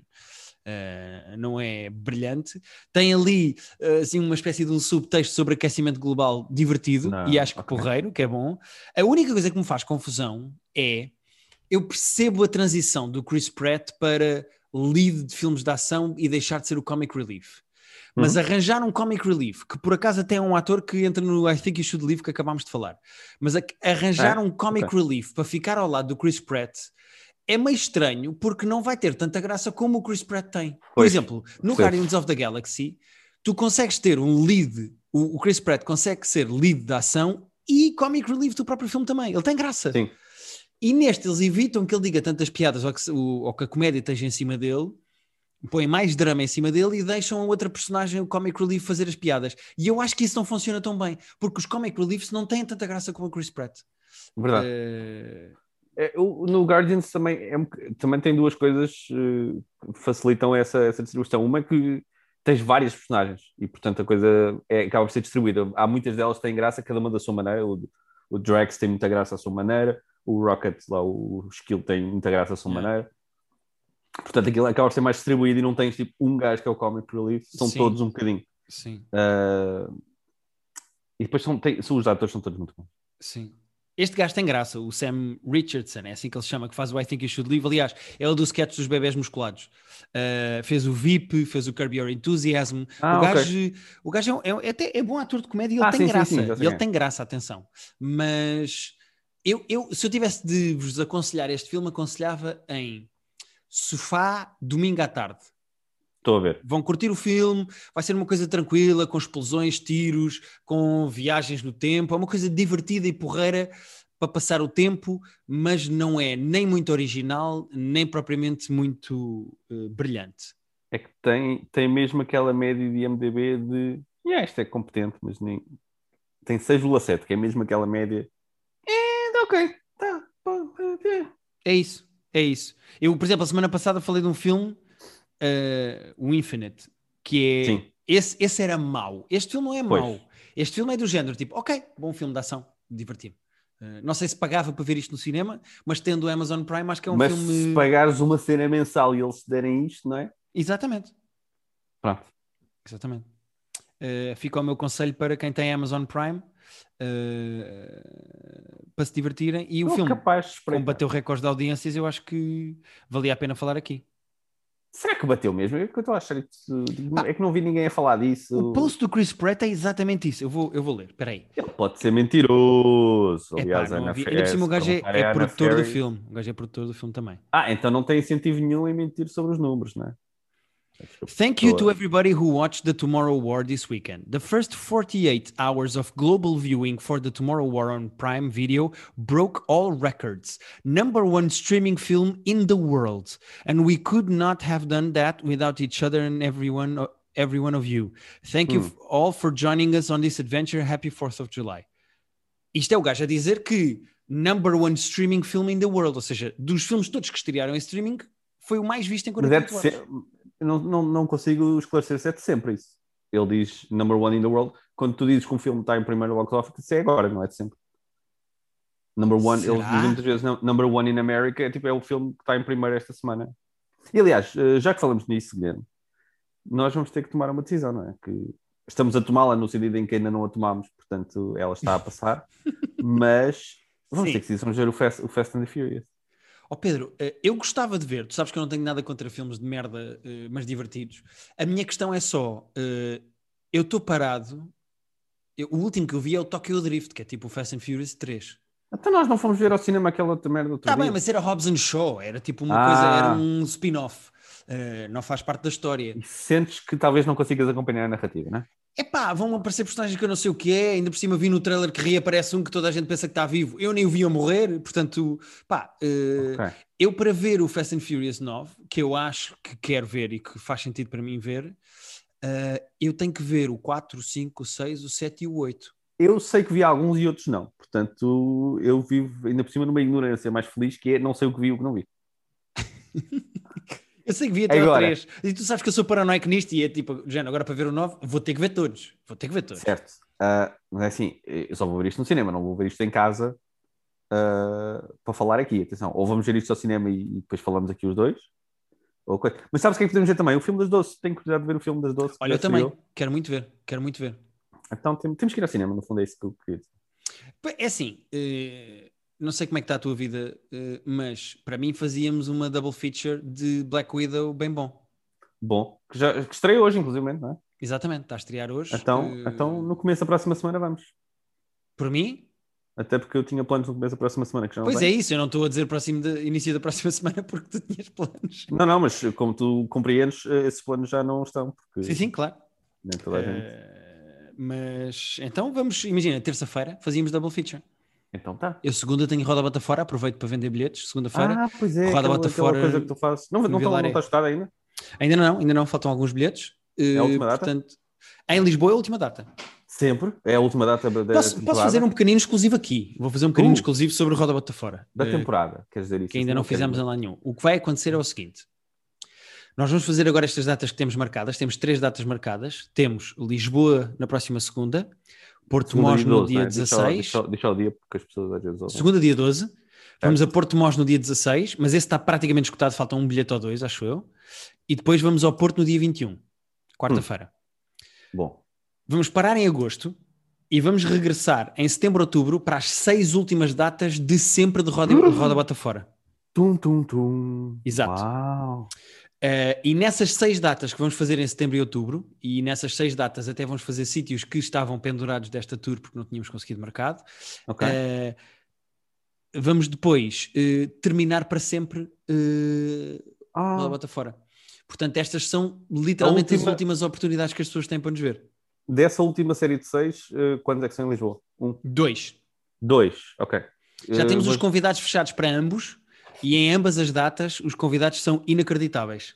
Uh, não é brilhante. Tem ali uh, assim, uma espécie de um subtexto sobre aquecimento global divertido não, e acho que okay. porreiro, que é bom. A única coisa que me faz confusão é eu percebo a transição do Chris Pratt para lead de filmes de ação e deixar de ser o comic relief. mas arranjar um comic relief, que por acaso até é um ator que entra no I Think You Should Leave que acabámos de falar, mas arranjar É? um comic Ok. relief para ficar ao lado do Chris Pratt é meio estranho porque não vai ter tanta graça como o Chris Pratt tem. Por Pois, exemplo, no percebo. Guardians of the Galaxy, tu consegues ter um lead, o, Chris Pratt consegue ser lead da ação e comic relief do próprio filme também. Ele tem graça. Sim. E neste eles evitam que ele diga tantas piadas ou que, ou que a comédia esteja em cima dele, põem mais drama em cima dele e deixam a outra personagem, o comic relief, fazer as piadas. E eu acho que isso não funciona tão bem, porque os comic reliefs não têm tanta graça como o Chris Pratt. Verdade. Eh, É, o- no Guardians também, é também tem duas coisas eh, que facilitam essa, essa distribuição. Uma é que tens várias personagens e, portanto, a coisa é, acaba por ser distribuída. Há muitas delas que têm graça, cada uma da sua maneira. O, o Drax tem muita graça à sua maneira, o Rocket, lá, o Skill, tem muita graça à sua Yeah. maneira. Portanto, aquilo acaba por ser mais distribuído e não tens tipo um gajo que é o Comic Relief, são Sim. todos um bocadinho. sim, Ah, e depois são, tem, são os atores são todos muito bons. sim. Este gajo tem graça, o Sam Richardson, é assim que ele se chama, que faz o I Think You Should Leave. Aliás, é o do sketch dos bebés musculados. Eh, fez o VIP, fez o Curb Your Enthusiasm. Ah, o gajo, o gajo é, é- é até é bom ator de comédia e ele Ah, tem sim, sim, graça. sim, quem ele é. tem graça, atenção. Mas eu, eu, se eu tivesse de vos aconselhar este filme, aconselhava em sofá, domingo à tarde. Estou a ver. Vão curtir o filme, vai ser uma coisa tranquila, com explosões, tiros, com viagens no tempo, é uma coisa divertida e porreira para passar o tempo, mas não é nem muito original, nem propriamente muito eh, brilhante. é que tem, tem mesmo aquela média de IMDB de yeah, isto é competente, mas nem tem 6,7, que é mesmo aquela média. É, ok, tá. é. É isso, é isso. Eu, por exemplo, a semana passada falei de um filme, eh, o Infinite, que é. Sim. Esse, esse era mau. Este filme não é Pois. mau. Este filme é do género, tipo, ok, bom filme de ação, diverti-me. Eh, não sei se pagava para ver isto no cinema, mas tendo o Amazon Prime, acho que é um mas filme. se pagares uma cena mensal e eles te derem isto, não é? Exatamente, Pronto. exatamente. Eh, fica o meu conselho para quem tem Amazon Prime eh, para se divertirem. E o filme, capaz como bateu recordes de audiências, eu acho que valia a pena falar aqui. Será que bateu mesmo? É que eu estou a achar isso. É que não vi ninguém a falar disso. O post do Chris Pratt é exatamente isso. Eu vou, eu vou ler, espera aí. Ele pode ser mentiroso. Epá, Aliás, não Ana Ferris, Ainda por cima o gajo é, é produtor do filme. O gajo é produtor do filme também. Ah, então não tem incentivo nenhum em mentir sobre os números, não é? Thank you to everybody who watched the Tomorrow War this weekend. The first 48 hours of global viewing for the Tomorrow War on Prime Video broke all records. Number one streaming film in the world. And we could not have done that without each other and everyone every one of you. Thank you Hmm. all for joining us on this adventure. Happy 4th of July. Isto é o gajo a dizer que number one streaming film in the world, ou seja, dos filmes todos que estrearam em streaming, foi o mais visto em Mas é 48 horas. Não, não, não consigo esclarecer se é de sempre isso. Ele diz number one in the world. Quando tu dizes que um filme está em primeiro box office, isso é agora, não é de sempre. Number one, Será? eles dizem muitas vezes "Num- number one in America, é tipo, é o filme que está em primeiro esta semana. E aliás, eh, já que falamos nisso, Guilherme, nós vamos ter que tomar uma decisão, não é? Que estamos a tomá-la no sentido em que ainda não a tomámos, portanto ela está a passar, [laughs] mas vamos Sim. ter que decidir, vamos ver o Fast, o Fast and the Furious. Ó Pedro, eh, eu gostava de ver, tu sabes que eu não tenho nada contra filmes de merda, eh, mas divertidos. A minha questão é só, eh, eu estou parado, eu- o último que eu vi é o Tokyo Drift, que é tipo o Fast and Furious 3. Então nós não fomos ver ao cinema aquela outra merda outro Tá bem, mas era Hobbs and Shaw, era tipo uma Ah. coisa, era um spin-off, não faz parte da história. E sentes que talvez não consigas acompanhar a narrativa, não é? Epá, vão aparecer personagens que eu não sei o que é, ainda por cima vi no trailer que reaparece um que toda a gente pensa que está vivo, eu nem o vi a morrer, portanto, pá, eh, Ok. eu para ver o Fast and Furious 9, que eu acho que quero ver e que faz sentido para mim ver, eh, eu tenho que ver o 4, o 5, o 6, o 7 e o 8. Eu sei que vi alguns e outros não. Portanto, eu vivo ainda por cima numa ignorância mais feliz que é não sei o que vi e o que não vi. [laughs] Eu sei que vi até o Agora. 3. E tu sabes que eu sou paranoico nisto e é tipo, Jano, agora para ver o 9, vou ter que ver todos. Vou ter que ver todos. Certo. Ah, mas é assim, eu só vou ver isto no cinema, não vou ver isto em casa ah, para falar aqui. Atenção, ou vamos ver isto ao cinema e, e depois falamos aqui os dois. coisa. Mas sabes o que é que podemos ver também? O filme das doces. Tenho curiosidade de ver o filme das doces. que Olha, eu também. Quero muito ver. Quero muito ver. Então tem- temos que ir ao cinema, no fundo é isso que eu queria dizer. É assim, eh, não sei como é que está a tua vida, eh, mas para mim fazíamos uma double feature de Black Widow bem bom. Bom, que já que estreia hoje, inclusive, não é? Exatamente, está a estrear hoje. Então, Eh, então, no começo da próxima semana vamos. Por mim, Até porque eu tinha planos no começo da próxima semana que já não pois é isso, eu não estou a dizer próximo de, início da próxima [laughs] semana porque tu tinhas planos. Não, não, mas como tu compreendes, eh, esses planos já não estão. Porque Sim, sim, claro. Nem toda a gente. Eh, mas então vamos, imagina, terça-feira fazíamos double feature. Então tá. Eu segunda tenho roda bota fora, aproveito para vender bilhetes, segunda-feira. Ah, pois é. roda aquela, bota aquela fora coisa que tu fazes. Não, não, está não está estudado ainda? Ainda não, ainda não, faltam alguns bilhetes. É a última Eh, data? Portanto, em Lisboa é a última data. Sempre. É a última data da, Posso, temporada. posso fazer um pequenino exclusivo aqui. Vou fazer um pequenino Uh. exclusivo sobre roda bota fora. Da Eh, temporada, quer dizer isso. que ainda Isso não quero fizemos em lá nenhum. O que vai acontecer é o seguinte: nós vamos fazer agora estas datas que temos marcadas. Temos três datas marcadas. Temos Lisboa na próxima segunda, Porto Mós no 12, dia né? Deixa- 16, Deixa, deixa o dia, porque as pessoas às vezes ouvem. segunda dia 12. Vamos a Porto Mós no dia 16, mas esse está praticamente escutado, falta um bilhete ou dois, acho eu. E depois vamos ao Porto no dia 21, quarta-feira. Bom, Vamos parar em agosto e vamos regressar em setembro, outubro para as seis últimas datas de sempre de roda, roda bota fora. tum, tum, tum. Exato. Uau. Uh, e nessas seis datas que vamos fazer em setembro e outubro, e nessas seis datas até vamos fazer sítios que estavam pendurados desta tour porque não tínhamos conseguido mercado, Ok. uh, vamos depois uh, terminar para sempre uh, Ah, bota fora. Portanto, estas são literalmente A as última- últimas oportunidades que as pessoas têm para nos ver. dessa última série de seis, eh, quantos é que são em Lisboa? Um, Dois. dois, ok. Já temos os vou- convidados fechados para ambos, e em ambas as datas os convidados são inacreditáveis.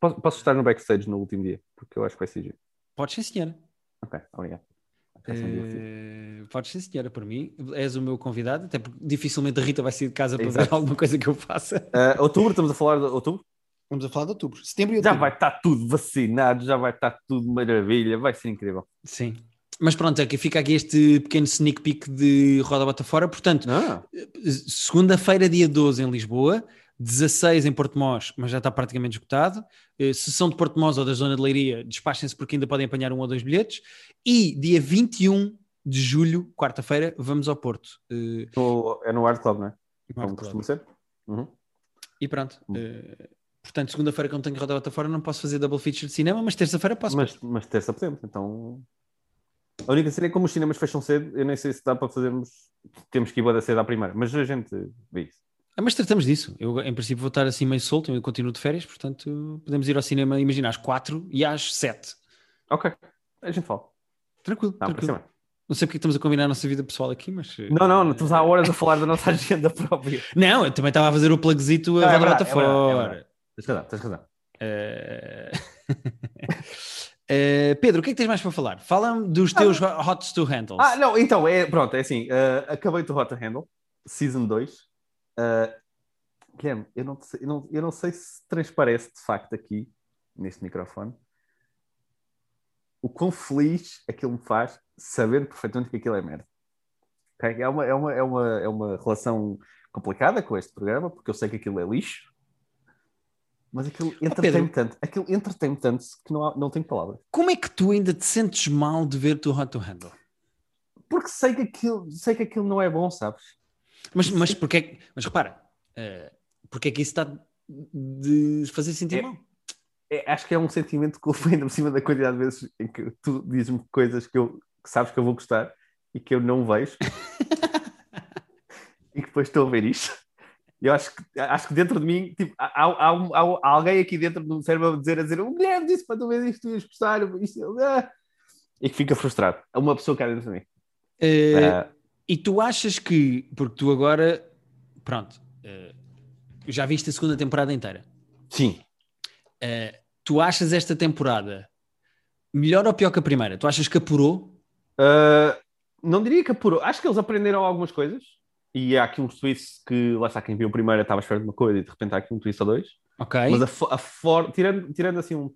Posso, posso estar no backstage no último dia, porque eu acho que vai ser giro. Pode ser, senhora. Ok, obrigado. Eh, Podes ser, senhora, por mim. És o meu convidado, até porque dificilmente a Rita vai sair de casa para ver Exato. alguma coisa que eu faça. Eh, outubro, estamos a falar de outubro? Vamos a falar de outubro. Setembro e Já vai estar tudo vacinado, já vai estar tudo maravilha, vai ser incrível. Sim. Mas pronto, aqui fica aqui este pequeno sneak peek de Roda Bota Fora. Portanto, Ah, segunda-feira, dia 12 em Lisboa, 16 em Porto Mós, mas já está praticamente esgotado. Eh, Se são de Porto Mós ou da zona de Leiria, despachem-se porque ainda podem apanhar um ou dois bilhetes. E dia 21 de julho, quarta-feira, vamos ao Porto. Eh, é no Art Club, não é? no Como costuma ser. Uhum. E pronto. Hum. Eh, portanto, segunda-feira, como tenho roda bota fora, não posso fazer double feature de cinema, mas terça-feira posso. Mas, mas terça podemos, então. A única cena é que como os cinemas fecham cedo, eu nem sei se dá para fazermos. Temos que ir boa cedo à primeira, mas a gente vê isso. Ah, mas tratamos disso. Eu, em princípio, vou estar assim meio solto, eu continuo de férias, portanto, podemos ir ao cinema, imagina, às quatro e às sete. Ok, a gente fala. Tranquilo, Não, tranquilo. Não sei porque estamos a combinar a nossa vida pessoal aqui, mas. eh, Não, não, não estamos há horas a falar da nossa [laughs] agenda própria. Não, eu também estava a fazer o plugzito a é verdade, bota é verdade, é fora. verdade. Tens razão, tens razão. Eh, [laughs] eh, Pedro, o que é que tens mais para falar? Fala-me dos teus hots to handles. Ah, não, então, é, pronto, é assim. eh, acabei do Hot to Handle, Season 2. Uh, Guilherme, eu não, sei, eu, não, eu não sei se transparece de facto aqui, neste microfone, o quão feliz aquilo me faz saber perfeitamente que aquilo é merda. Ok? É, uma, é, uma, é, uma, é uma relação complicada com este programa, porque eu sei que aquilo é lixo, mas aquilo entretém-me tanto, aquilo entretém-me tanto que não, há, não tenho palavras. Como é que tu ainda te sentes mal de ver o teu hot to handle? Porque sei que aquilo, sei que aquilo não é bom, sabes? Mas, mas, porque que- mas repara, eh, porque é que isso está de fazer sentir É- mal? É, acho que é um sentimento que eu fui [laughs] ainda por cima da quantidade de vezes em que tu dizes-me coisas que, eu, que sabes que eu vou gostar e que eu não vejo [laughs] e que depois estou a ver isto. Eu acho que, acho que dentro de mim tipo, há, há, um- há alguém aqui dentro do cérebro a dizer, a dizer o Guilherme disse para tu ver isto, tu ias gostar, isto, ah", e que fica frustrado. É uma pessoa que há dentro de mim. Eh, Ah, E tu achas que, porque tu agora, pronto, eh, já viste a segunda temporada inteira, sim. Tu achas esta temporada melhor ou pior que a primeira? Tu achas que apurou? Uh, não diria que apurou. Acho que eles aprenderam algumas coisas e há aqui uns twists que, lá está, quem viu primeiro estava à espera de uma coisa e de repente há aqui um twist ou dois. Ok. Mas a, a for- tirando, tirando assim um,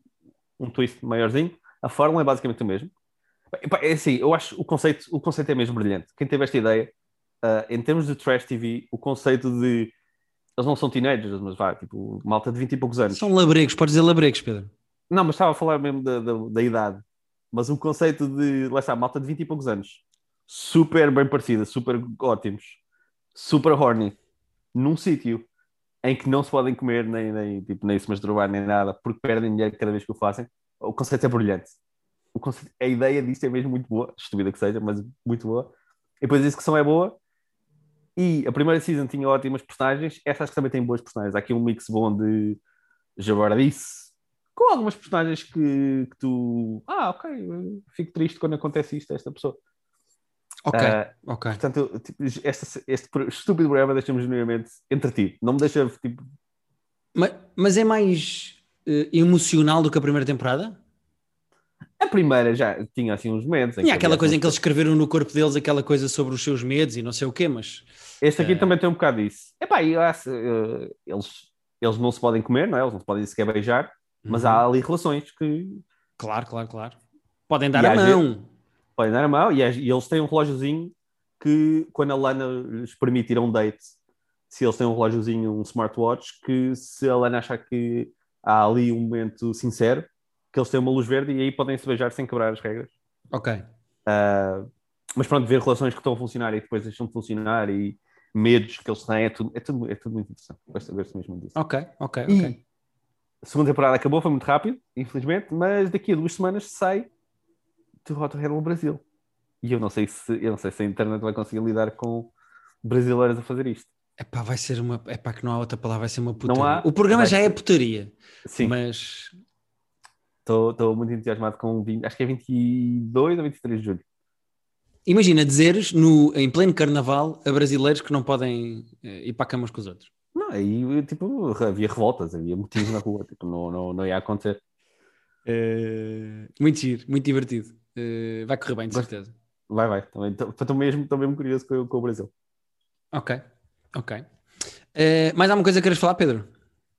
um twist maiorzinho, a fórmula é basicamente o mesmo. É assim, eu acho o conceito, o conceito é mesmo brilhante. Quem teve esta ideia, uh, em termos de trash TV, o conceito de. Eles não são teenagers, mas vá, tipo, malta de 20 e poucos anos. São labregos, podes dizer labregos, Pedro. Não, mas estava a falar mesmo da, da, da idade. Mas o conceito de, lá está, malta de 20 e poucos anos, super bem parecida, super ótimos, super horny, num sítio em que não se podem comer, nem, nem, tipo, nem se masturbar, nem nada, porque perdem dinheiro cada vez que o fazem. O conceito é brilhante. o conceito, a ideia disto é mesmo muito boa, estúpida que seja, mas muito boa. E depois a execução é boa. E a primeira season tinha ótimas personagens, essa acho que também tem boas personagens. Há aqui um mix bom de jabardice com algumas personagens que, que tu. Ah, ok, fico triste quando acontece isto a esta pessoa. Ok, Uh, ok. Portanto, tipo, este, este estúpido programa deixa-me genuinamente entretido. Não me deixa, tipo, Mas, mas é mais eh, emocional do que a primeira temporada? a primeira já tinha assim uns em Tinha que aquela coisa em que eles escreveram no corpo deles aquela coisa sobre os seus medos e não sei o quê, mas Este aqui Eh, também tem um bocado disso. Epá, eu acho, eh, eles, eles não se podem comer, não é? Eles não se podem sequer beijar, mas Uhum. há ali relações que claro, claro, claro. Podem dar E a mão. podem dar a mão e, e eles têm um relógiozinho que, quando a Lana lhes permite ir a um date, se eles têm um relógiozinho, um smartwatch, que se a Lana achar que há ali um momento sincero, que eles têm uma luz verde e aí podem se beijar sem quebrar as regras. Ok. Ah, mas pronto, ver relações que estão a funcionar e depois deixam de funcionar e medos que eles têm, é tudo, é tudo, é tudo muito interessante. Gosto, gosto mesmo disso. Ok, ok, E ok. a segunda temporada acabou, foi muito rápido, infelizmente, mas daqui a duas semanas sai do Hot Handle Brasil. E eu não sei se eu não sei se a internet vai conseguir lidar com brasileiros a fazer isto. Epá, vai ser uma. Epá, que não há outra palavra, vai ser uma putaria. há- O programa vai já é ser. putaria, Sim, mas. estou muito entusiasmado com 20, acho que é 22 ou 23 de julho. Imagina dizeres no, em pleno carnaval a brasileiros que não podem eh, ir para a cama uns com os outros. Não, aí tipo, havia revoltas, havia motivos na rua, tipo, não, não, não ia acontecer. Eh, muito giro, muito divertido. Eh, vai correr bem, de certeza. Vai, vai, também estou mesmo, tô mesmo curioso com, com o Brasil. Ok, ok. Eh, mais alguma coisa que queres falar, Pedro?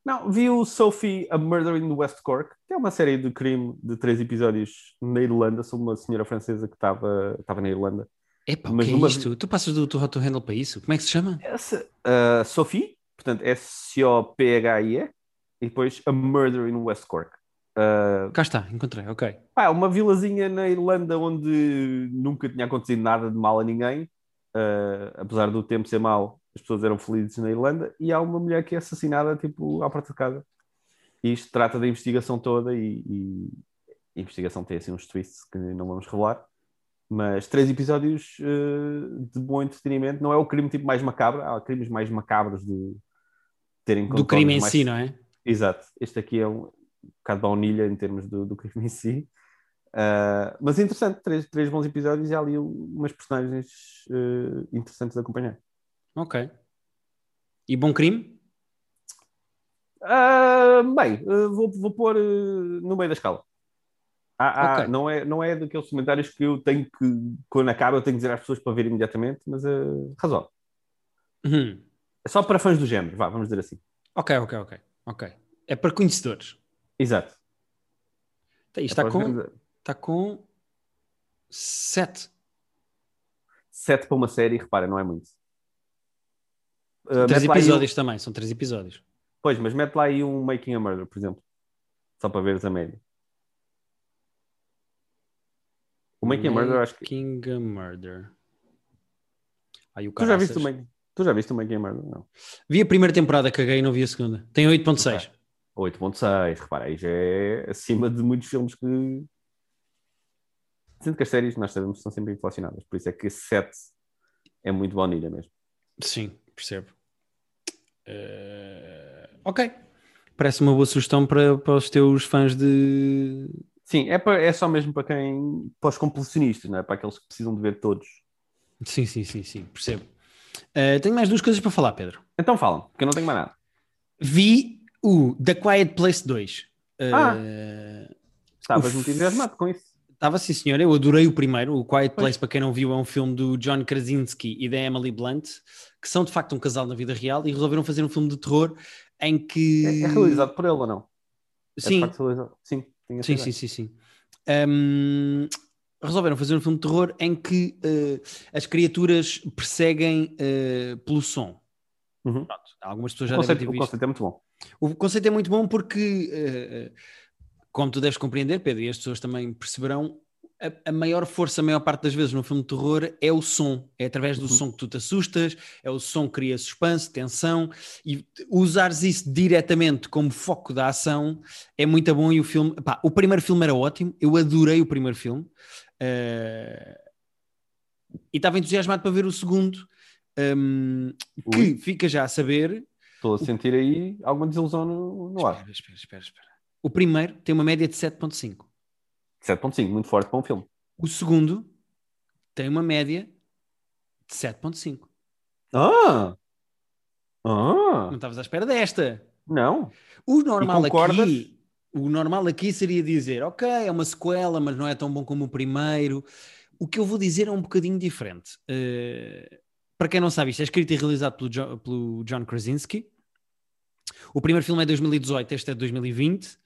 Não, vi o Sophie a Murder in West Cork, que é uma série de crime de três episódios na Irlanda, sobre uma senhora francesa que estava na Irlanda. Epá, o que é numa- isto? Tu passas do, do Hot Handle para isso? Como é que se chama? Essa, uh, Sophie, portanto, S-C-O-P-H-I-E, e depois a Murder in West Cork. Uh, Cá está, encontrei, ok. pá, uma vilazinha na Irlanda onde nunca tinha acontecido nada de mal a ninguém, uh, apesar do tempo ser mau, as pessoas eram felizes na Irlanda, e há uma mulher que é assassinada, tipo, à porta de casa. E isto trata da investigação toda, e, e a investigação tem, assim, uns twists que não vamos revelar. Mas três episódios uh, de bom entretenimento. Não é o crime tipo mais macabro, há crimes mais macabros de terem Do crime em mais... si, não é? Exato. Este aqui é um bocado baunilha em termos do, do crime em si. Uh, mas é interessante, três, três bons episódios e há ali umas personagens uh, interessantes de acompanhar. Ok. E bom crime? Uh, bem, vou, vou pôr no meio da escala. Há- há- Ok. não, é, não é daqueles comentários que eu tenho que, quando acaba, eu tenho que dizer às pessoas para ver imediatamente, mas uh, razoável. Uhum. É só para fãs do género, vá, vamos dizer assim. Ok, ok, ok. ok. É para conhecedores. Exato. Isto É está com, está com 7. Sete para uma série, repara, não é muito. Uh, Três lá aí episódios também, são três episódios. Pois, mas mete lá aí um Making a Murder, por exemplo. Só para veres a média. O Making a Murder, acho que. Making a Murder. Aí o Tu já, viste o Making... tu já viste o Making a Murder? Não. Vi a primeira temporada, caguei e não vi a segunda. Tem 8.6. 8.6, repara, aí já é acima de muitos filmes que. Sendo que as séries, nós sabemos, são sempre inflacionadas. Por isso é que 7 é muito baunilha mesmo. Sim, percebo. Eh, ok. Parece uma boa sugestão para, para os teus fãs de. Sim, é, para, é só mesmo para quem. para os completionistas, não é? Para aqueles que precisam de ver todos. Sim, sim, sim, sim, percebo. Eh, tenho mais duas coisas para falar, Pedro. Então falam, porque eu não tenho mais nada. Vi o The Quiet Place 2. Ah. Eh, Estavas muito entusiasmado com isso. Estava sim, senhor. Eu adorei o primeiro. O Quiet Place, para quem não viu, é um filme do John Krasinski e da Emily Blunt, que são de facto um casal na vida real e resolveram fazer um filme de terror em que. É, é realizado por ele ou não? É Sim, realizado. Sim, sim, sim, sim, sim. Ahm, resolveram fazer um filme de terror em que eh, as criaturas perseguem eh, pelo som. Uhum. Pronto, algumas pessoas O já conceito, devem o ter visto. conceito é muito bom. O conceito é muito bom porque, eh, eh, como tu deves compreender, Pedro, e as pessoas também perceberão, a, a, maior força, a maior parte das vezes no filme de terror é o som. É através do Uhum. som que tu te assustas, é o som que cria suspense, tensão, e usares isso diretamente como foco da ação é muito bom. E o filme, pá, o primeiro filme era ótimo, eu adorei o primeiro filme. eh, e estava entusiasmado para ver o segundo, hum, que Ui. fica já a saber. Estou a sentir aí alguma desilusão no, no ar. Espera, espera, espera, espera. O primeiro tem uma média de 7.5. 7.5, muito forte para um filme. O segundo tem uma média de 7.5. Ah! Ah! Não estavas à espera desta. Não. O normal aqui, o normal aqui seria dizer, ok, é uma sequela, mas não é tão bom como o primeiro. O que eu vou dizer é um bocadinho diferente. Eh, para quem não sabe, isto é escrito e realizado pelo John, pelo John Krasinski. O primeiro filme é de 2018, este é de 2020.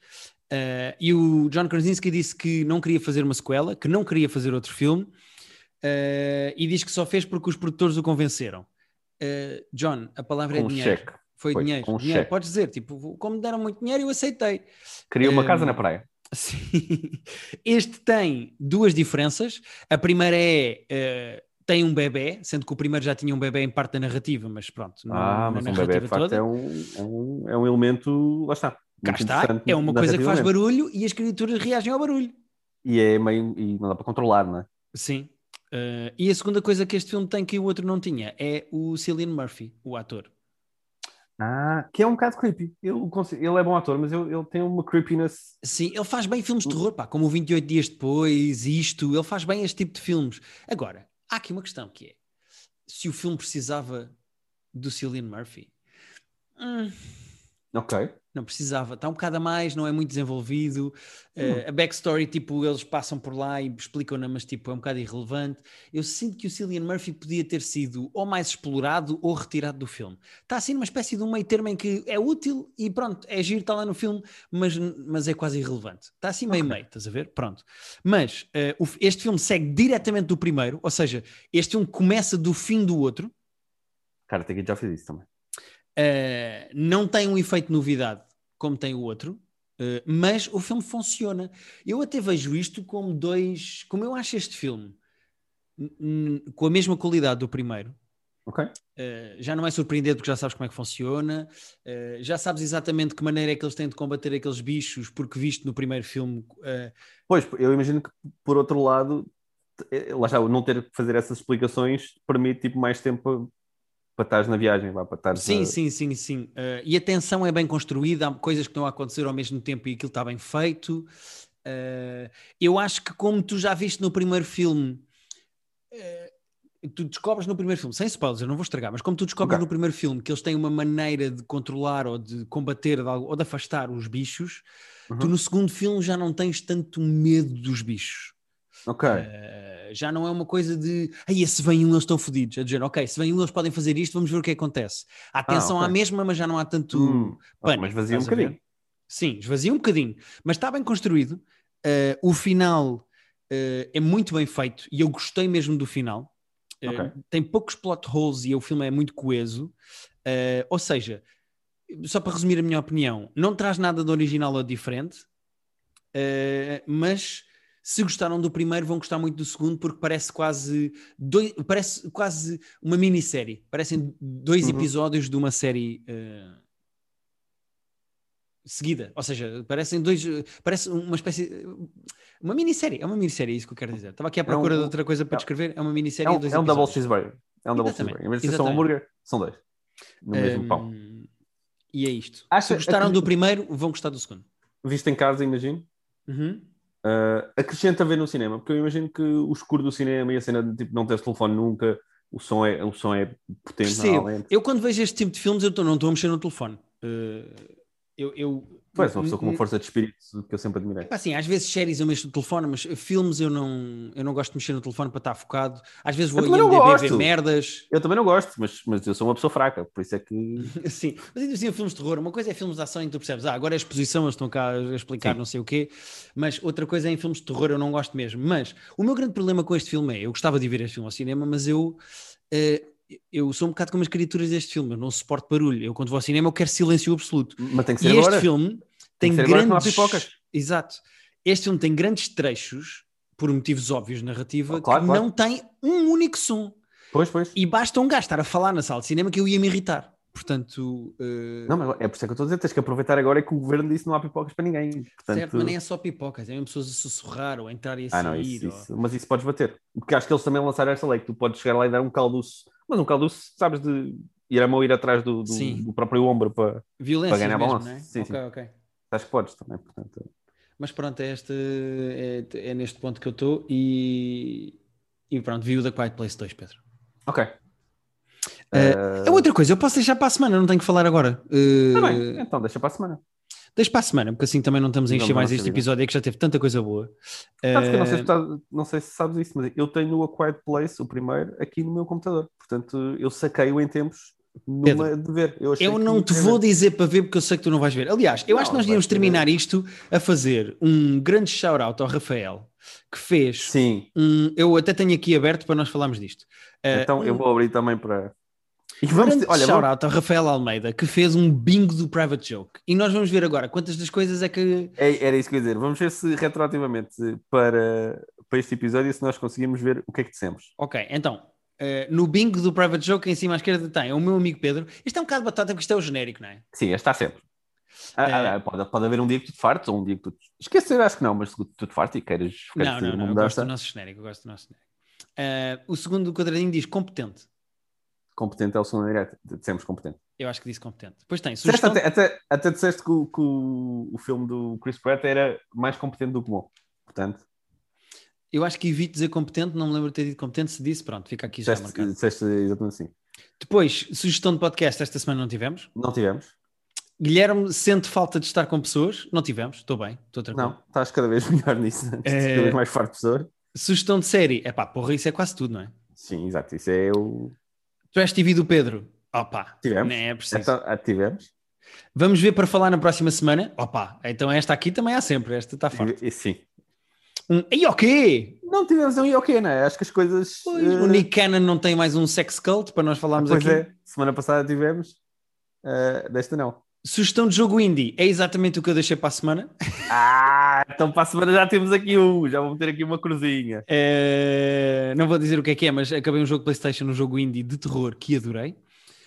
Eh, e o John Krasinski disse que não queria fazer uma sequela, que não queria fazer outro filme, eh, e diz que só fez porque os produtores o convenceram. Eh, John, a palavra Com é dinheiro. cheque. Foi, Foi, dinheiro. com um dinheiro. cheque. Podes dizer, tipo, como me deram muito dinheiro, eu aceitei. Queria uma casa na praia. [laughs] Sim. Este tem duas diferenças. A primeira é tem um bebê, sendo que o primeiro já tinha um bebê em parte da narrativa, mas pronto, não Ah, na mas um bebê de facto toda. é um, é, um, é um elemento. Lá está. Cá está, é uma coisa que faz barulho e as criaturas reagem ao barulho. E é meio. E não dá para controlar, não é? Sim. Eh, e a segunda coisa que este filme tem que o outro não tinha é o Cillian Murphy, o ator. Ah, que é um bocado creepy. Ele, ele é bom ator, mas ele, ele tem uma creepiness. Sim, ele faz bem filmes de terror, pá, como o 28 Dias Depois, isto, ele faz bem este tipo de filmes. Agora, há aqui uma questão que é: se o filme precisava do Cillian Murphy, hum, Ok. Não precisava, está um bocado a mais, não é muito desenvolvido. Eh, a backstory, tipo, eles passam por lá e explicam-na, mas tipo, é um bocado irrelevante. Eu sinto que o Cillian Murphy podia ter sido ou mais explorado ou retirado do filme. Está assim numa espécie de um meio termo em que é útil e pronto, é giro, está lá no filme, mas, mas é quase irrelevante. Está assim meio meio, estás a ver? Pronto. Mas o- este filme segue diretamente do primeiro, ou seja, este filme começa do fim do outro. Cara, tem que já fiz isso também. Uh, não tem um efeito de novidade como tem o outro, uh, mas o filme funciona. Eu até vejo isto como dois. Como eu acho este filme com a mesma qualidade do primeiro. Ok? uh, já não é surpreendente porque já sabes como é que funciona, uh, já sabes exatamente que maneira é que eles têm de combater aqueles bichos, porque visto no primeiro filme. Pois, eu imagino que, por outro lado, eh, lá o não ter que fazer essas explicações permite tipo, mais tempo para estar na viagem, vá, para estar Sim, sim, sim, sim. Uh, e a tensão é bem construída, há coisas que estão a acontecer ao mesmo tempo e aquilo está bem feito. Uh, eu acho que, como tu já viste no primeiro filme, uh, tu descobres no primeiro filme, sem spoilers, eu não vou estragar, mas como tu descobres Ok. no primeiro filme que eles têm uma maneira de controlar ou de combater de algo- ou de afastar os bichos, Uhum. tu no segundo filme já não tens tanto medo dos bichos. Ok. Uh, já não é uma coisa de aí se vem um eles estão fodidos, a dizer, ok, se vem um eles podem fazer isto, vamos ver o que acontece. A atenção ok. à mesma, mas já não há tanto Hum, pânico, mas vazia um bocadinho. Sim, esvazia um bocadinho, mas está bem construído. Uh, o final uh, é muito bem feito e eu gostei mesmo do final. Uh, Ok. Tem poucos plot holes e o filme é muito coeso. Ou seja, só para resumir a minha opinião, não traz nada de original ou diferente, mas se gostaram do primeiro, vão gostar muito do segundo, porque parece quase, dois, parece quase uma minissérie. Parecem dois Uhum. episódios de uma série uh, seguida. Ou seja, parecem dois. Parece uma espécie. Uma minissérie. É uma minissérie, é isso que eu quero dizer. Estava aqui à É um- procura de outra coisa para é- descrever. É uma minissérie É um, dois é um double cheeseburger. É um double cheeseburger. Em vez de ser só um hambúrguer, são dois. No mesmo pão. E é isto. Acha- se gostaram do primeiro, vão gostar do segundo. Visto em casa, imagino. Uhum. Uh, acrescenta ver no cinema, porque eu imagino que o escuro do cinema e a cena de tipo, não teres telefone nunca, o som é, o som é potente Percebo. Eu quando vejo este tipo de filmes, eu tô- não estou a mexer no telefone. Uh, eu, eu, Tu és uma pessoa com uma força de espírito que eu sempre admirei. Assim, às vezes séries eu mexo no telefone, mas filmes eu não, eu não gosto de mexer no telefone para estar focado. Às vezes vou IMDb ver merdas. Eu também não gosto, mas, mas eu sou uma pessoa fraca, por isso é que. [laughs] Sim, mas ainda assim, filmes de terror, uma coisa é filmes de ação que tu percebes, ah, agora é exposição, eles estão cá a explicar Sim. não sei o quê, mas outra coisa é em filmes de terror, eu não gosto mesmo. Mas o meu grande problema com este filme é, eu gostava de ver este filme ao cinema, mas eu, eh, eu sou um bocado como as criaturas deste filme, eu não suporto barulho. Eu quando vou ao cinema eu quero silêncio absoluto. Mas tem que E ser este agora. filme tem, que ser agora grandes. pipocas. Exato. Este filme tem grandes trechos por motivos óbvios de narrativa, Oh, claro, que claro. não tem um único som. Pois, pois. E basta um gajo estar a falar na sala de cinema que eu ia me irritar. Portanto, eh, Não, mas é por isso é que eu estou a dizer, tens que aproveitar agora que o governo disse que não há pipocas para ninguém. Portanto... certo, mas nem é só pipocas, é mesmo pessoas a sussurrar ou a entrar e a Ah, sair. não, isso, ou- isso. Mas isso podes bater. Porque acho que eles também lançaram essa lei que tu podes chegar lá e dar um calduço. Mas um calduço, sabes, de ir a mão ir atrás do, do, do próprio ombro para. Violência Para ganhar mesmo, balanço. não é? Sim, ok, sim. ok. Acho que podes também, portanto. Mas pronto, é, este, é, é neste ponto que eu estou e, e pronto, vi o da Quiet Place 2, Pedro. Ok. Eh, Eh, É outra coisa, eu posso deixar para a semana, não tenho que falar agora. Eh, tá bem, então deixa para a semana. Deixa para a semana, porque assim também não estamos a encher mais este vida. episódio aí que já teve tanta coisa boa. Sabes que eu não sei, Eh, se tu- não sei se sabes isso, mas eu tenho o A Quiet Place, o primeiro, aqui no meu computador. Portanto, eu saquei-o em tempos numa de ver. Eu, Eu não te vou ver. dizer para ver porque eu sei que tu não vais ver. Aliás, eu Não, acho que nós devíamos ver. terminar isto a fazer um grande shout-out ao Rafael, que fez Sim, um. Eu até tenho aqui aberto para nós falarmos disto. Eh, então eu um vou abrir também para. E grande vamos. Olha, vamos, shout-out ao Rafael Almeida, que fez um bingo do Private Joke. E nós vamos ver agora quantas das coisas é que. É- Era isso que eu ia dizer. Vamos ver se retroativamente para, para este episódio se nós conseguimos ver o que é que dissemos. Ok, então. eh, no bingo do Private Joke, em cima à esquerda tem o meu amigo Pedro. Isto é um bocado batata, porque isto é o genérico, não é? Sim, este está sempre. Ah, É. ah, pode, pode haver um dia que tu te fartes ou um dia que tu. te- Esquecer, acho que não, mas se tu te fartes e queiras Não, queiras não, não. Eu gosto do nosso genérico. Eu gosto do nosso genérico. Eh, o segundo quadradinho diz competente. Competente é o segundo direto. Dissemos competente. Eu acho que disse competente. Depois tem sugestão. até, até, até disseste que, o, que o, o filme do Chris Pratt era mais competente do que bom. Portanto, Eu acho que evito dizer competente, não me lembro de ter dito competente. Se disse, pronto, fica aqui já disseste, marcado. disseste exatamente assim. Depois, sugestão de podcast, esta semana não tivemos. Não tivemos? Guilherme sente falta de estar com pessoas, não tivemos, estou bem, estou tranquilo. Não, estás cada vez [laughs] melhor nisso. É. Cada vez mais farto de pessoa. Sugestão de série, é pá, porra, isso é quase tudo, não é? Sim, exato. Isso é o. Trash TV do Pedro, opá, Tivemos. é preciso. Então, ah, tivemos. Vamos ver para falar na próxima semana, opá, então esta aqui também há sempre, esta está forte. E, sim. Um, e ok, Não tivemos um e ok, não é? Acho que as coisas. Pois, eh, o Nick Cannon não tem mais um sex cult para nós falarmos Pois aqui. é, semana passada tivemos. eh, desta não. Sugestão de jogo indie, é exatamente o que eu deixei para a semana. Ah, então para a semana já temos aqui um. Já vou meter aqui uma cruzinha. Eh, não vou dizer o que é que é, mas acabei um jogo PlayStation, um jogo indie de terror que adorei.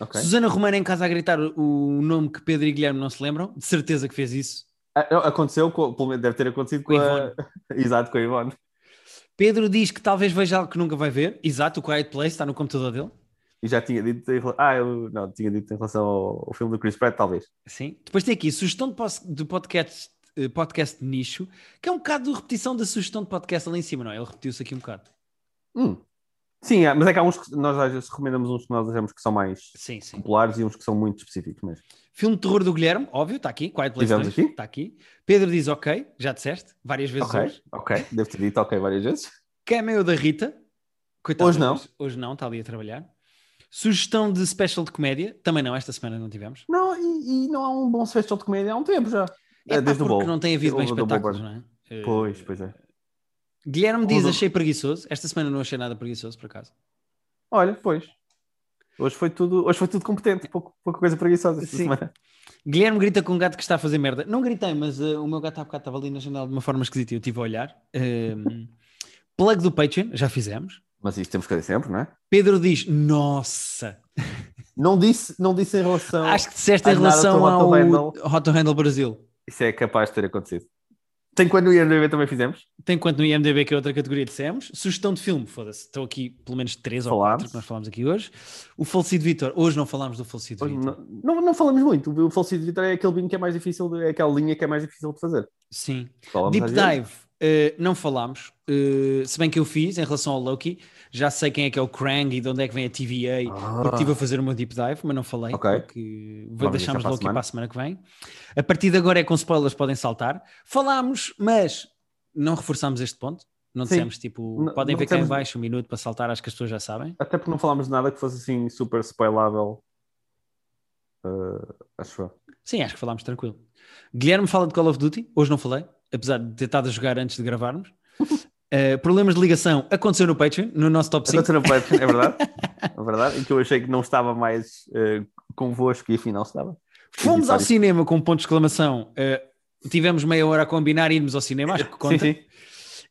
Ok. Susana Romana em casa a gritar o nome que Pedro e Guilherme não se lembram, de certeza que fez isso. Ah, Aconteceu, com, pelo menos deve ter acontecido Com com, a. [laughs] Exato, com a Ivone. Pedro diz que talvez veja algo que nunca vai ver. Exato, o Quiet Place está no computador dele. E já tinha dito. Ah, eu não, tinha dito em relação ao, ao filme do Chris Pratt, talvez. Sim. Depois tem aqui sugestão de, podcast, podcast de nicho, que é um bocado de repetição da sugestão de podcast ali em cima, não é? Ele repetiu-se aqui um bocado. Hum. Sim, há- mas é que há uns que nós às vezes recomendamos uns que nós achamos que são mais Sim, sim. populares e uns que são muito específicos mesmo. Filme de terror do Guilherme, óbvio, está aqui. Quiet Place Tivemos 2, aqui? está aqui. Pedro diz ok, já disseste, várias vezes Ok, hoje. ok. Devo ter dito ok várias vezes. Cameo da Rita. Coitada, Hoje não. Hoje não, está ali a trabalhar. Sugestão de special de comédia. Também não, esta semana não tivemos. Não, e, e não há um bom special de comédia há um tempo já. É pá, desde o porque não tem havido bem espetáculos, não é? Eh, Pois, pois é. Guilherme diz, achei preguiçoso. Esta semana não achei nada preguiçoso, por acaso. Olha, pois. Hoje foi tudo, hoje foi tudo competente, pouco, pouca coisa preguiçosa esta Sim. semana. Guilherme grita com um gato que está a fazer merda. Não gritei, mas eh, o meu gato há bocado estava ali na janela de uma forma esquisita e eu estive a olhar. Ehm, [laughs] plug do Patreon, já fizemos. Mas isso temos que fazer sempre, não é? Pedro diz, nossa. Não disse, não disse em relação. Acho que disseste em relação ao. Hot Handle Brasil. Isso é capaz de ter acontecido. Tem quando o IMDB também fizemos? Tem quanto no IMDB, que é outra categoria, dissemos. Sugestão de filme, foda-se. Estão aqui pelo menos três ou Falámos. quatro que nós falámos aqui hoje. O falecido Vitor. Hoje não falámos do falecido Vitor. Não, não, não falamos muito. O falecido Vitor é aquele vinho que é mais difícil, de, é aquela linha que é mais difícil de fazer. Sim. Falamos Deep às vezes. Eh, não falámos. Eh, se bem que eu fiz em relação ao Loki, já sei quem é que é o Krang e de onde é que vem a TVA, Ah. porque estive a fazer meu Deep Dive, mas não falei, Ok. porque Vamos deixámos deixar para a Loki para a semana que vem. A partir de agora é com spoilers, podem saltar. Falámos, mas não reforçámos este ponto. Não Sim. dissemos tipo, Não- podem não ver cá em baixo um minuto para saltar, acho que as pessoas já sabem. Até porque não falámos de nada que fosse assim super spoilável. Uh, acho eu. Sim, acho que falámos tranquilo. Guilherme fala de Call of Duty, hoje não falei, apesar de ter estado a jogar antes de gravarmos. [laughs] Eh, problemas de ligação aconteceu no Patreon, no nosso top 5. Aconteceu no Patreon, é verdade? [laughs] É verdade. E que eu achei que não estava mais uh, convosco e afinal estava. Fomos ao cinema com ponto de exclamação. eh, tivemos meia hora a combinar e irmos ao cinema, acho que conta. Sim, sim.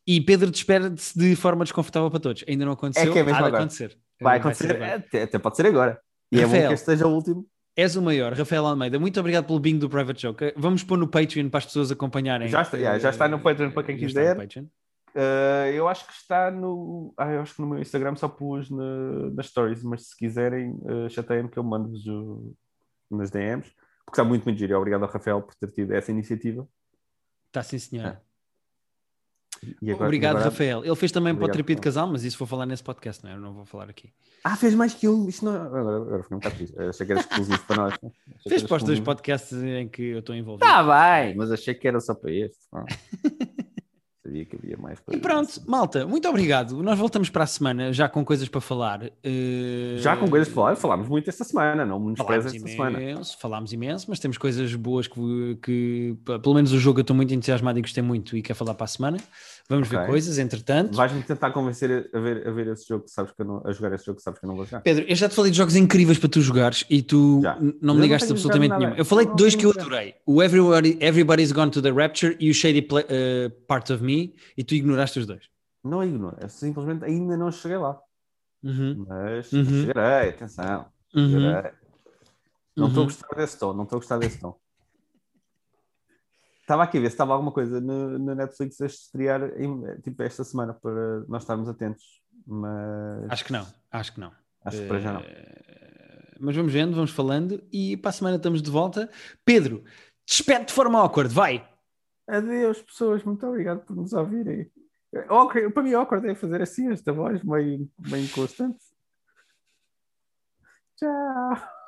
E Pedro despede-se de forma desconfortável para todos. Ainda não aconteceu, É que é mesmo há agora. acontecer. Vai ser acontecer, até, até pode ser agora. E é bom Rafael. que este seja o último. És o maior, Rafael Almeida. Muito obrigado pelo bingo do Private Joke. Vamos pôr no Patreon para as pessoas acompanharem. Já está- yeah, já está no Patreon para quem Já quiser. no Patreon. Uh, eu acho que está no. Ah, eu acho que no meu Instagram só pus na- nas stories, mas se quiserem, uh, chateiem-me que eu mando-vos o- nas DMs, porque está muito, muito giro. Obrigado ao Rafael por ter tido essa iniciativa. Está sim, senhora. E agora- Obrigado, agora- Rafael. Ele fez também para o Obrigado, terapia de casal, mas isso vou falar nesse podcast, não é? Eu não vou falar aqui. Ah, fez mais que um. Isto não... Agora, agora fiquei um bocado triste. Eu Achei que era exclusivo para nós. Achei Fez para os dois podcasts em que eu estou envolvido. Tá bem, mas achei que era só para este. [laughs] Sabia que havia mais E coisas. pronto, malta, muito obrigado. Nós voltamos para a semana já com coisas para falar. Eh, Já com coisas para falar, falámos muito esta semana, não nos Falámos esta semana. imenso, falámos imenso, mas temos coisas boas que, que, pelo menos o jogo eu estou muito entusiasmado e gostei muito e quero falar para a semana. Vamos ver Ok. coisas, entretanto. Vais-me tentar convencer a ver, a ver esse jogo que sabes que eu não, a jogar esse jogo que sabes que eu não vou jogar. Pedro, eu já te falei de jogos incríveis para tu jogares e tu Já. não me ligaste absolutamente nenhum. nada. Eu falei de dois que eu adorei: o Everybody, Everybody's Gone to the Rapture e o Shady Pla- eh, Part of Me, e tu ignoraste os dois. Não ignoro, eu simplesmente ainda não cheguei lá. Uhum, Mas Uhum. chegarei, atenção. uhum, chegarei. Não estou a uhum. gostar desse tom, não estou a gostar desse tom. Estava aqui a ver se estava alguma coisa no, no Netflix a estrear em- tipo, esta semana para nós estarmos atentos. Mas Acho que não, acho que não. acho que para já não. Eh, Mas vamos vendo, vamos falando e para a semana estamos de volta. Pedro, despede de forma awkward, vai! Adeus, pessoas, muito obrigado por nos ouvirem. Awkward- para mim, awkward é fazer assim esta voz meio, meio inconstante. Tchau.